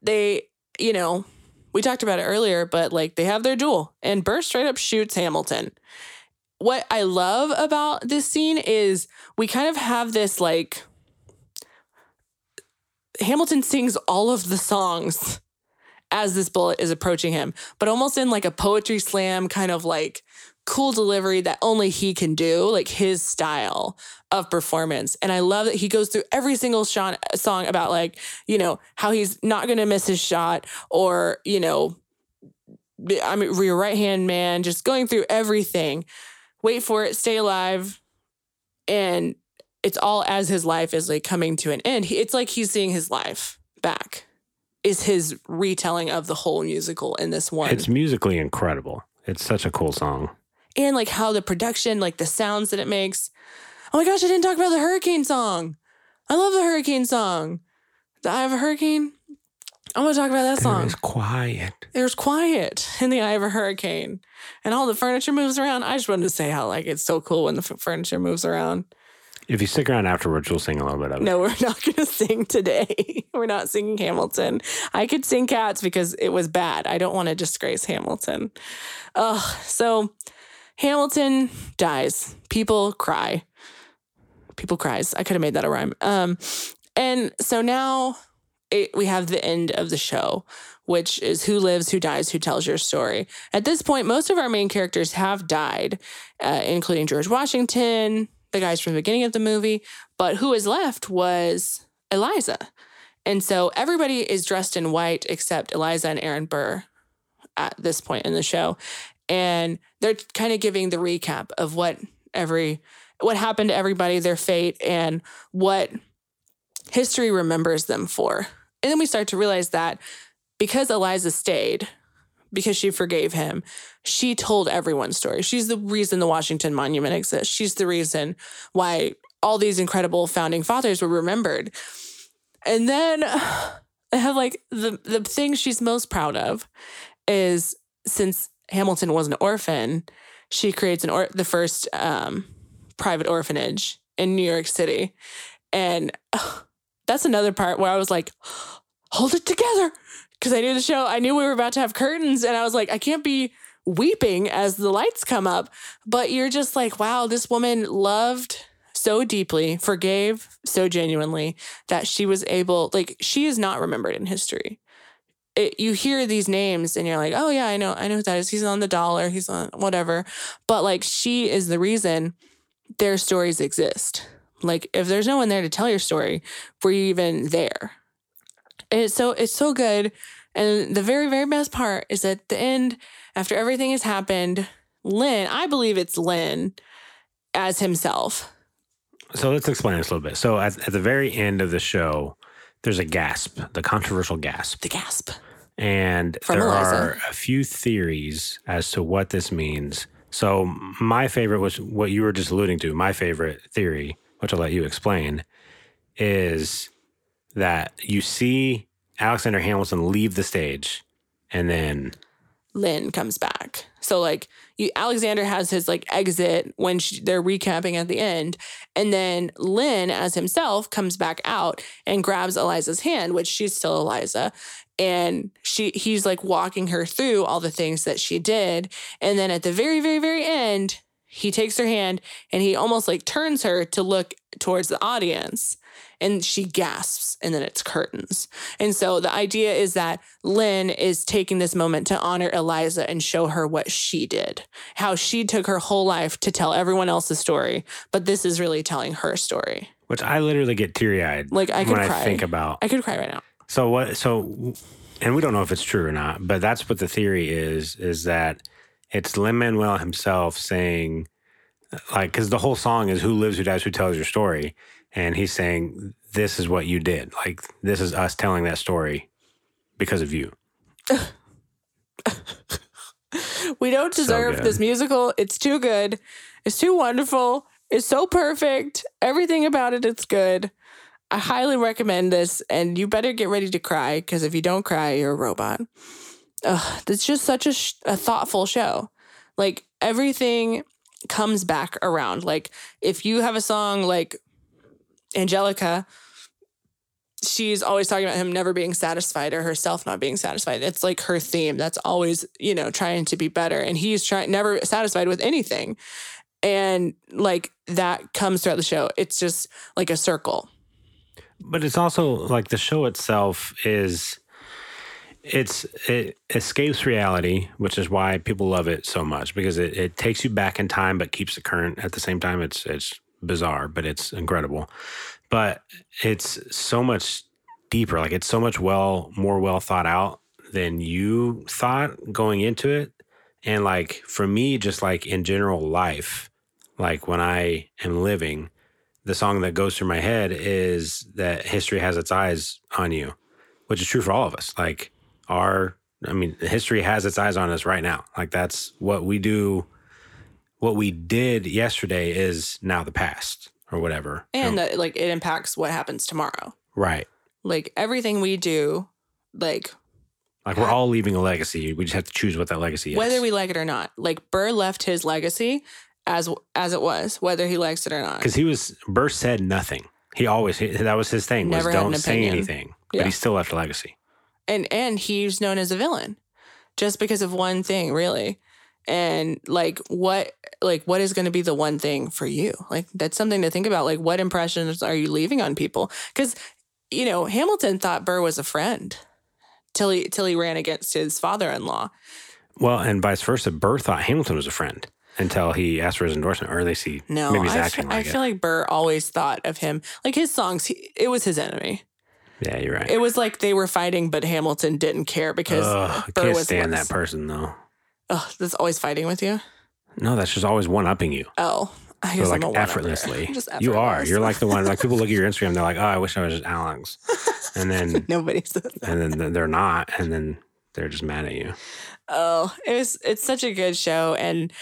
Speaker 1: they, you know, we talked about it earlier, but like they have their duel and Burr straight up shoots Hamilton. What I love about this scene is we kind of have this like Hamilton sings all of the songs as this bullet is approaching him, but almost in like a poetry slam kind of like cool delivery that only he can do, like his style of performance. And I love that he goes through every single shot, uh, song about like, you know, how he's not going to miss his shot or, you know, I mean, your right hand man, just going through everything. Wait for it, stay alive. And it's all as his life is like coming to an end. It's like he's seeing his life back, is his retelling of the whole musical in this one
Speaker 2: It's musically incredible. It's such a cool song.
Speaker 1: And like how the production, like the sounds that it makes. Oh my gosh, I didn't talk about the hurricane song. I love the hurricane song. The Eye of a Hurricane. I want to talk about that song.
Speaker 2: It's quiet.
Speaker 1: There's quiet in the eye of a hurricane, and all the furniture moves around. I just wanted to say how like it's so cool when the f- furniture moves around.
Speaker 2: If you stick around afterwards, we'll sing a little bit of it.
Speaker 1: No, we're not going to sing today. we're not singing Hamilton. I could sing Cats because it was bad. I don't want to disgrace Hamilton. Ugh. So Hamilton dies. People cry. People cries. I could have made that a rhyme. Um, and so now it, we have the end of the show, which is who lives, who dies, who tells your story. At this point, most of our main characters have died, uh, including George Washington, the guys from the beginning of the movie. But who is left was Eliza. And so everybody is dressed in white except Eliza and Aaron Burr at this point in the show. And they're kind of giving the recap of what every what happened to everybody, their fate, and what history remembers them for. And then we start to realize that because Eliza stayed, because she forgave him. She told everyone's story. She's the reason the Washington Monument exists. She's the reason why all these incredible founding fathers were remembered. And then I have like the the thing she's most proud of is since Hamilton was an orphan, she creates an or the first um, private orphanage in New York City, and that's another part where I was like, hold it together, because I knew the show. I knew we were about to have curtains, and I was like, I can't be weeping as the lights come up, but you're just like, wow, this woman loved so deeply, forgave so genuinely that she was able, like, she is not remembered in history. It, you hear these names and you're like, oh yeah, I know, I know who that is. He's on the dollar, he's on whatever. But like, she is the reason their stories exist. Like, if there's no one there to tell your story, were you even there? And it's so it's so good. And the very, very best part is at the end, after everything has happened, Lin, I believe it's Lin as himself.
Speaker 2: So let's explain this a little bit. So at, at the very end of the show, there's a gasp, the controversial gasp.
Speaker 1: The gasp.
Speaker 2: And
Speaker 1: From
Speaker 2: there
Speaker 1: Eliza.
Speaker 2: are a few theories as to what this means. So my favorite was what you were just alluding to. My favorite theory, which I'll let you explain, is that you see Alexander Hamilton leave the stage and then
Speaker 1: Lin comes back. So like you, Alexander has his like exit when she, they're recapping at the end, and then Lin as himself comes back out and grabs Eliza's hand, which she's still Eliza, and she he's like walking her through all the things that she did, and then at the very very very end, he takes her hand and he almost like turns her to look towards the audience. And she gasps, and then it's curtains. And so the idea is that Lin is taking this moment to honor Eliza and show her what she did, how she took her whole life to tell everyone else's story. But this is really telling her story.
Speaker 2: which I literally get teary eyed
Speaker 1: Like, I could
Speaker 2: when
Speaker 1: cry.
Speaker 2: I think about.
Speaker 1: I could cry right now.
Speaker 2: So what? So, and we don't know if it's true or not, but that's what the theory is: is that it's Lin Manuel himself saying, like, because the whole song is "Who lives, who dies, who tells your story," and he's saying, "This is what you did. Like, this is us telling that story because of you."
Speaker 1: We don't deserve
Speaker 2: good.
Speaker 1: this musical. It's too good. It's too wonderful. It's so perfect. Everything about it, it's good. I highly recommend this, and you better get ready to cry because if you don't cry, you're a robot. Ugh, it's just such a, sh- a thoughtful show. Like everything comes back around. Like if you have a song like Angelica, she's always talking about him never being satisfied or herself not being satisfied. It's like her theme. That's always, you know, trying to be better. And he's trying never satisfied with anything. And like that comes throughout the show. It's just like a circle.
Speaker 2: But it's also like the show itself is it's it escapes reality, which is why people love it so much because it, it takes you back in time but keeps it current at the same time. It's it's bizarre, but it's incredible. But it's so much deeper. Like it's so much well more well thought out than you thought going into it. And like for me, just like in general life, like when I am living, the song that goes through my head is that history has its eyes on you, which is true for all of us. Like our, I mean, history has its eyes on us right now. Like that's what we do. What we did yesterday is now the past or whatever.
Speaker 1: And that uh, like it impacts what happens tomorrow.
Speaker 2: right.
Speaker 1: Like everything we do, like
Speaker 2: Like we're all leaving a legacy. We just have to choose what that legacy is.
Speaker 1: whether we like it or not. Like Burr left his legacy as as it was, whether he likes it or not.
Speaker 2: because he was Burr said nothing. He always that was his thing.
Speaker 1: Never
Speaker 2: was don't say anything. But
Speaker 1: Yeah.
Speaker 2: he still left a legacy.
Speaker 1: And and he's known as a villain just because of one thing really. And like what like what is going to be the one thing for you? Like that's something to think about. Like what impressions are you leaving on people? Because you know hamilton thought burr was a friend till he till he ran against his father-in-law.
Speaker 2: Well, and vice versa. Burr thought Hamilton was a friend until he asked for his endorsement, or at least he
Speaker 1: no
Speaker 2: maybe he's
Speaker 1: I,
Speaker 2: acting like
Speaker 1: I
Speaker 2: it.
Speaker 1: feel like burr always thought of him like his songs he, it was his enemy
Speaker 2: yeah, you're right.
Speaker 1: it was like they were fighting but hamilton didn't care because
Speaker 2: Ugh, I
Speaker 1: burr
Speaker 2: can't
Speaker 1: was
Speaker 2: stand that person though.
Speaker 1: Ugh, that's always fighting with you
Speaker 2: No, that's just always one upping you.
Speaker 1: oh I
Speaker 2: So
Speaker 1: guess
Speaker 2: like
Speaker 1: I'm a one-upper.
Speaker 2: effortlessly.
Speaker 1: I'm just
Speaker 2: You are.
Speaker 1: effortless.
Speaker 2: You're like the one. Like people look at your Instagram, they're like, "Oh, I wish I was just Alex," and then
Speaker 1: Nobody said that.
Speaker 2: and then they're not, and then they're just mad at you.
Speaker 1: oh, it was it's such a good show and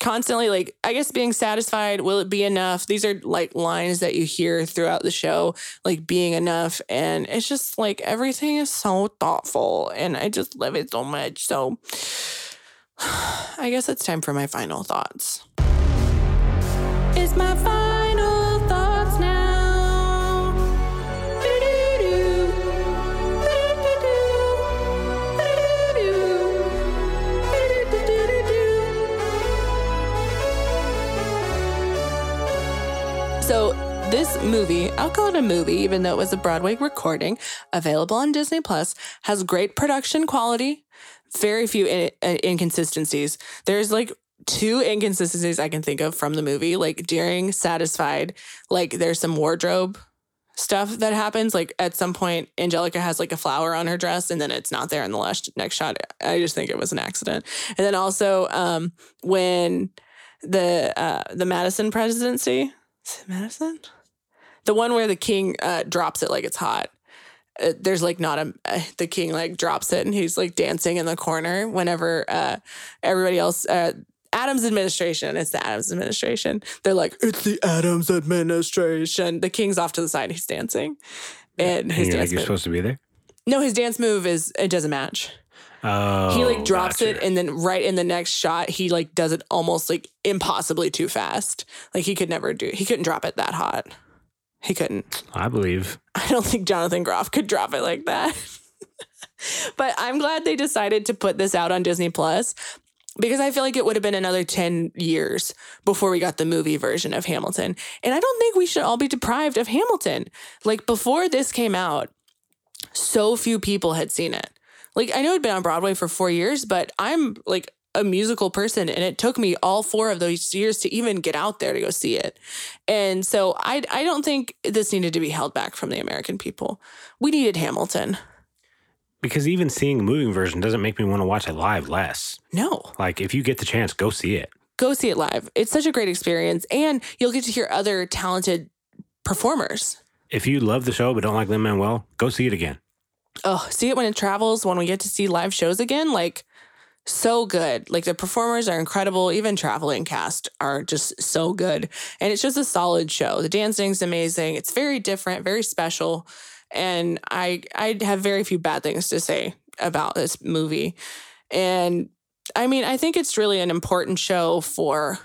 Speaker 1: constantly like I guess being satisfied, will it be enough? These are like lines that you hear throughout the show, like being enough. And it's just like everything is so thoughtful and I just love it so much. So I guess it's time for my final thoughts. My final So this movie, I'll call it a movie, even though it was a Broadway recording, available on Disney Plus, has great production quality, very few in- uh, inconsistencies. There's like two inconsistencies I can think of from the movie. Like during Satisfied, like there's some wardrobe stuff that happens. Like at some point, Angelica has like a flower on her dress, and then it's not there in the last next shot. I just think it was an accident. And then also um, when the uh, the Madison presidency, is it Madison, the one where the king uh, drops it like it's hot. Uh, there's like not a uh, the king like drops it and he's like dancing in the corner whenever uh, everybody else uh, Adams administration it's the Adams administration. They're like it's the Adams administration. The king's off to the side he's dancing. And his
Speaker 2: And you're like you're supposed to be there.
Speaker 1: no his dance move is it doesn't match
Speaker 2: Oh,
Speaker 1: he like oh, drops
Speaker 2: gotcha.
Speaker 1: it and then right in the next shot he like does it almost like impossibly too fast like he could never do he couldn't drop it that hot he couldn't
Speaker 2: I believe.
Speaker 1: I don't think Jonathan Groff could drop it like that. but I'm glad they decided to put this out on Disney Plus because I feel like it would have been another 10 years before we got the movie version of Hamilton. And I don't think we should all be deprived of Hamilton. Like before this came out, so few people had seen it. Like I know it'd been on Broadway for 4 years, but I'm like a musical person and it took me all four of those years to even get out there to go see it. And so I I don't think this needed to be held back from the American people. We needed Hamilton.
Speaker 2: Because even seeing a moving version doesn't make me want to watch it live less.
Speaker 1: No.
Speaker 2: Like if you get the chance, go see it.
Speaker 1: Go see it live. It's such a great experience and you'll get to hear other talented performers.
Speaker 2: If you love the show but don't like Lin Manuel, go see it again.
Speaker 1: Oh, see it when it travels, when we get to see live shows again, like so good. Like the performers are incredible. Even traveling cast are just so good. And it's just a solid show. The dancing's amazing. It's very different, very special. And I I have very few bad things to say about this movie. And I mean, I think it's really an important show for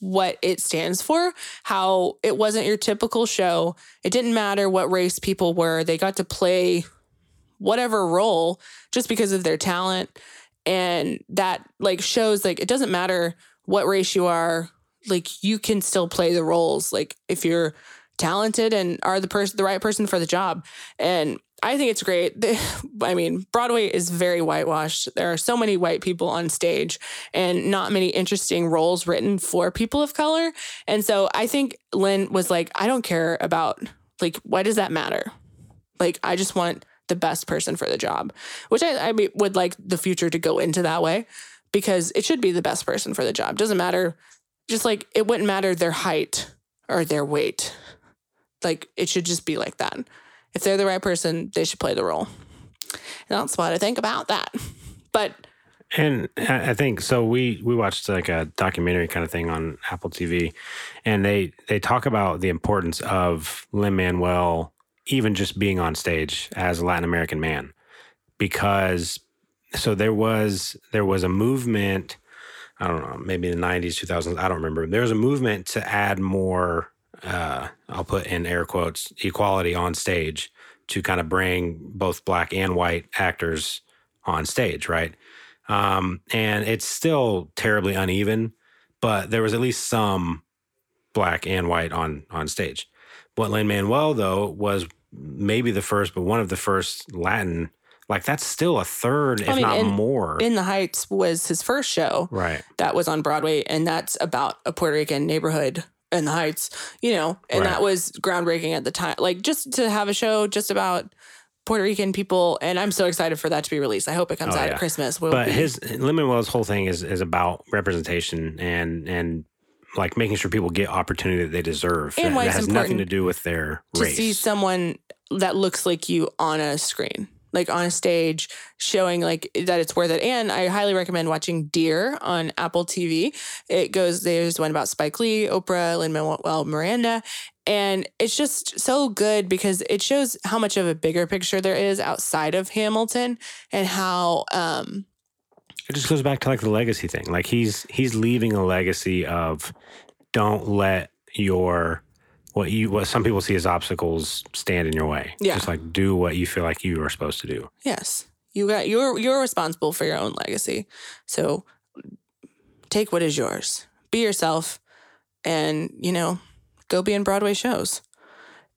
Speaker 1: what it stands for, how it wasn't your typical show. It didn't matter what race people were. They got to play whatever role just because of their talent. And that like shows like it doesn't matter what race you are like you can still play the roles like if you're talented and are the person the right person for the job. And i think it's great. I mean broadway is very whitewashed. There are so many white people on stage and not many interesting roles written for people of color. And so i think lin was like i don't care about like why does that matter? Like i just want the best person for the job, which I, I mean, would like the future to go into that way because it should be the best person for the job. Doesn't matter, just like it wouldn't matter their height or their weight. Like it should just be like that. If they're the right person, they should play the role. And that's what I think about that. But
Speaker 2: And I think so. We we watched like a documentary kind of thing on Apple TV, and they they talk about the importance of Lin Manuel even just being on stage as a Latin American man, because so there was there was a movement. I don't know, maybe in the nineties, two thousands. I don't remember. There was a movement to add more. Uh, I'll put in air quotes equality on stage to kind of bring both black and white actors on stage, right? Um, and it's still terribly uneven, but there was at least some black and white on on stage. What Lin Manuel though was maybe the first, but one of the first Latin. Like that's still a third, if
Speaker 1: mean,
Speaker 2: not
Speaker 1: in-
Speaker 2: more.
Speaker 1: In the Heights was his first show.
Speaker 2: right.
Speaker 1: that was on Broadway, and that's about a Puerto Rican neighborhood in the Heights, you know, and
Speaker 2: Right.
Speaker 1: that was groundbreaking at the time. Like just to have a show just about Puerto Rican people, and I'm so excited for that to be released. I hope it comes
Speaker 2: Oh,
Speaker 1: out
Speaker 2: yeah.
Speaker 1: at Christmas. We'll
Speaker 2: but
Speaker 1: be-
Speaker 2: his Lin Manuel's whole thing is is about representation and and like making sure people get opportunity that they deserve.
Speaker 1: And
Speaker 2: that,
Speaker 1: why
Speaker 2: that has nothing to do with their
Speaker 1: to
Speaker 2: race.
Speaker 1: see someone that looks like you on a screen. like on a stage showing like that it's worth it. And I highly recommend watching Dear on Apple TV. It goes there's one about Spike Lee, Oprah, Lin Manuel Miranda, and it's just so good because it shows how much of a bigger picture there is outside of Hamilton and how um
Speaker 2: It just goes back to like the legacy thing. Like he's he's leaving a legacy of don't let your what you what some people see as obstacles stand in your way.
Speaker 1: Yeah.
Speaker 2: Just like do what you feel like you are supposed to do.
Speaker 1: yes, you got you're you're responsible for your own legacy. So take what is yours. Be yourself and, you know, go be in Broadway shows.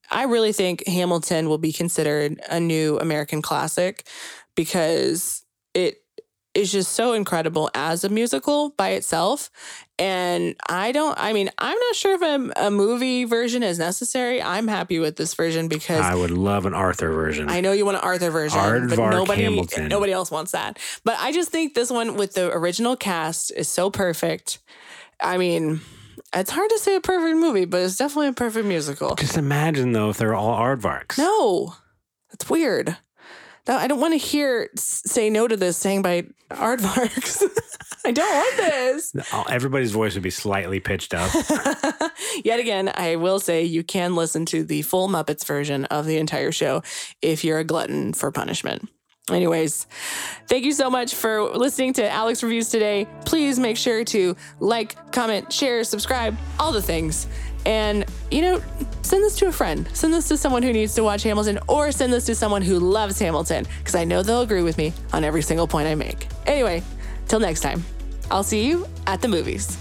Speaker 1: I really think Hamilton will be considered a new American classic because it is just so incredible as a musical by itself. And I don't, I mean, I'm not sure if a, a movie version is necessary. I'm happy with this version because
Speaker 2: I would love an Arthur version.
Speaker 1: I know you want an Arthur version, but nobody nobody else wants that. But I just think this one with the original cast is so perfect. I mean, it's hard to say a perfect movie, but it's definitely a perfect musical.
Speaker 2: just imagine though if they're all aardvarks.
Speaker 1: No, that's weird. I don't want to hear say no to this saying by aardvarks. I don't want this.
Speaker 2: Everybody's voice would be slightly pitched up.
Speaker 1: Yet again, I will say you can listen to the full Muppets version of the entire show if you're a glutton for punishment. Anyways, thank you so much for listening to Alex Reviews today. Please make sure to like, comment, share, subscribe, all the things. And, you know, send this to a friend. Send this to someone who needs to watch Hamilton or send this to someone who loves Hamilton because I know they'll agree with me on every single point I make. Anyway, till next time, I'll see you at the movies.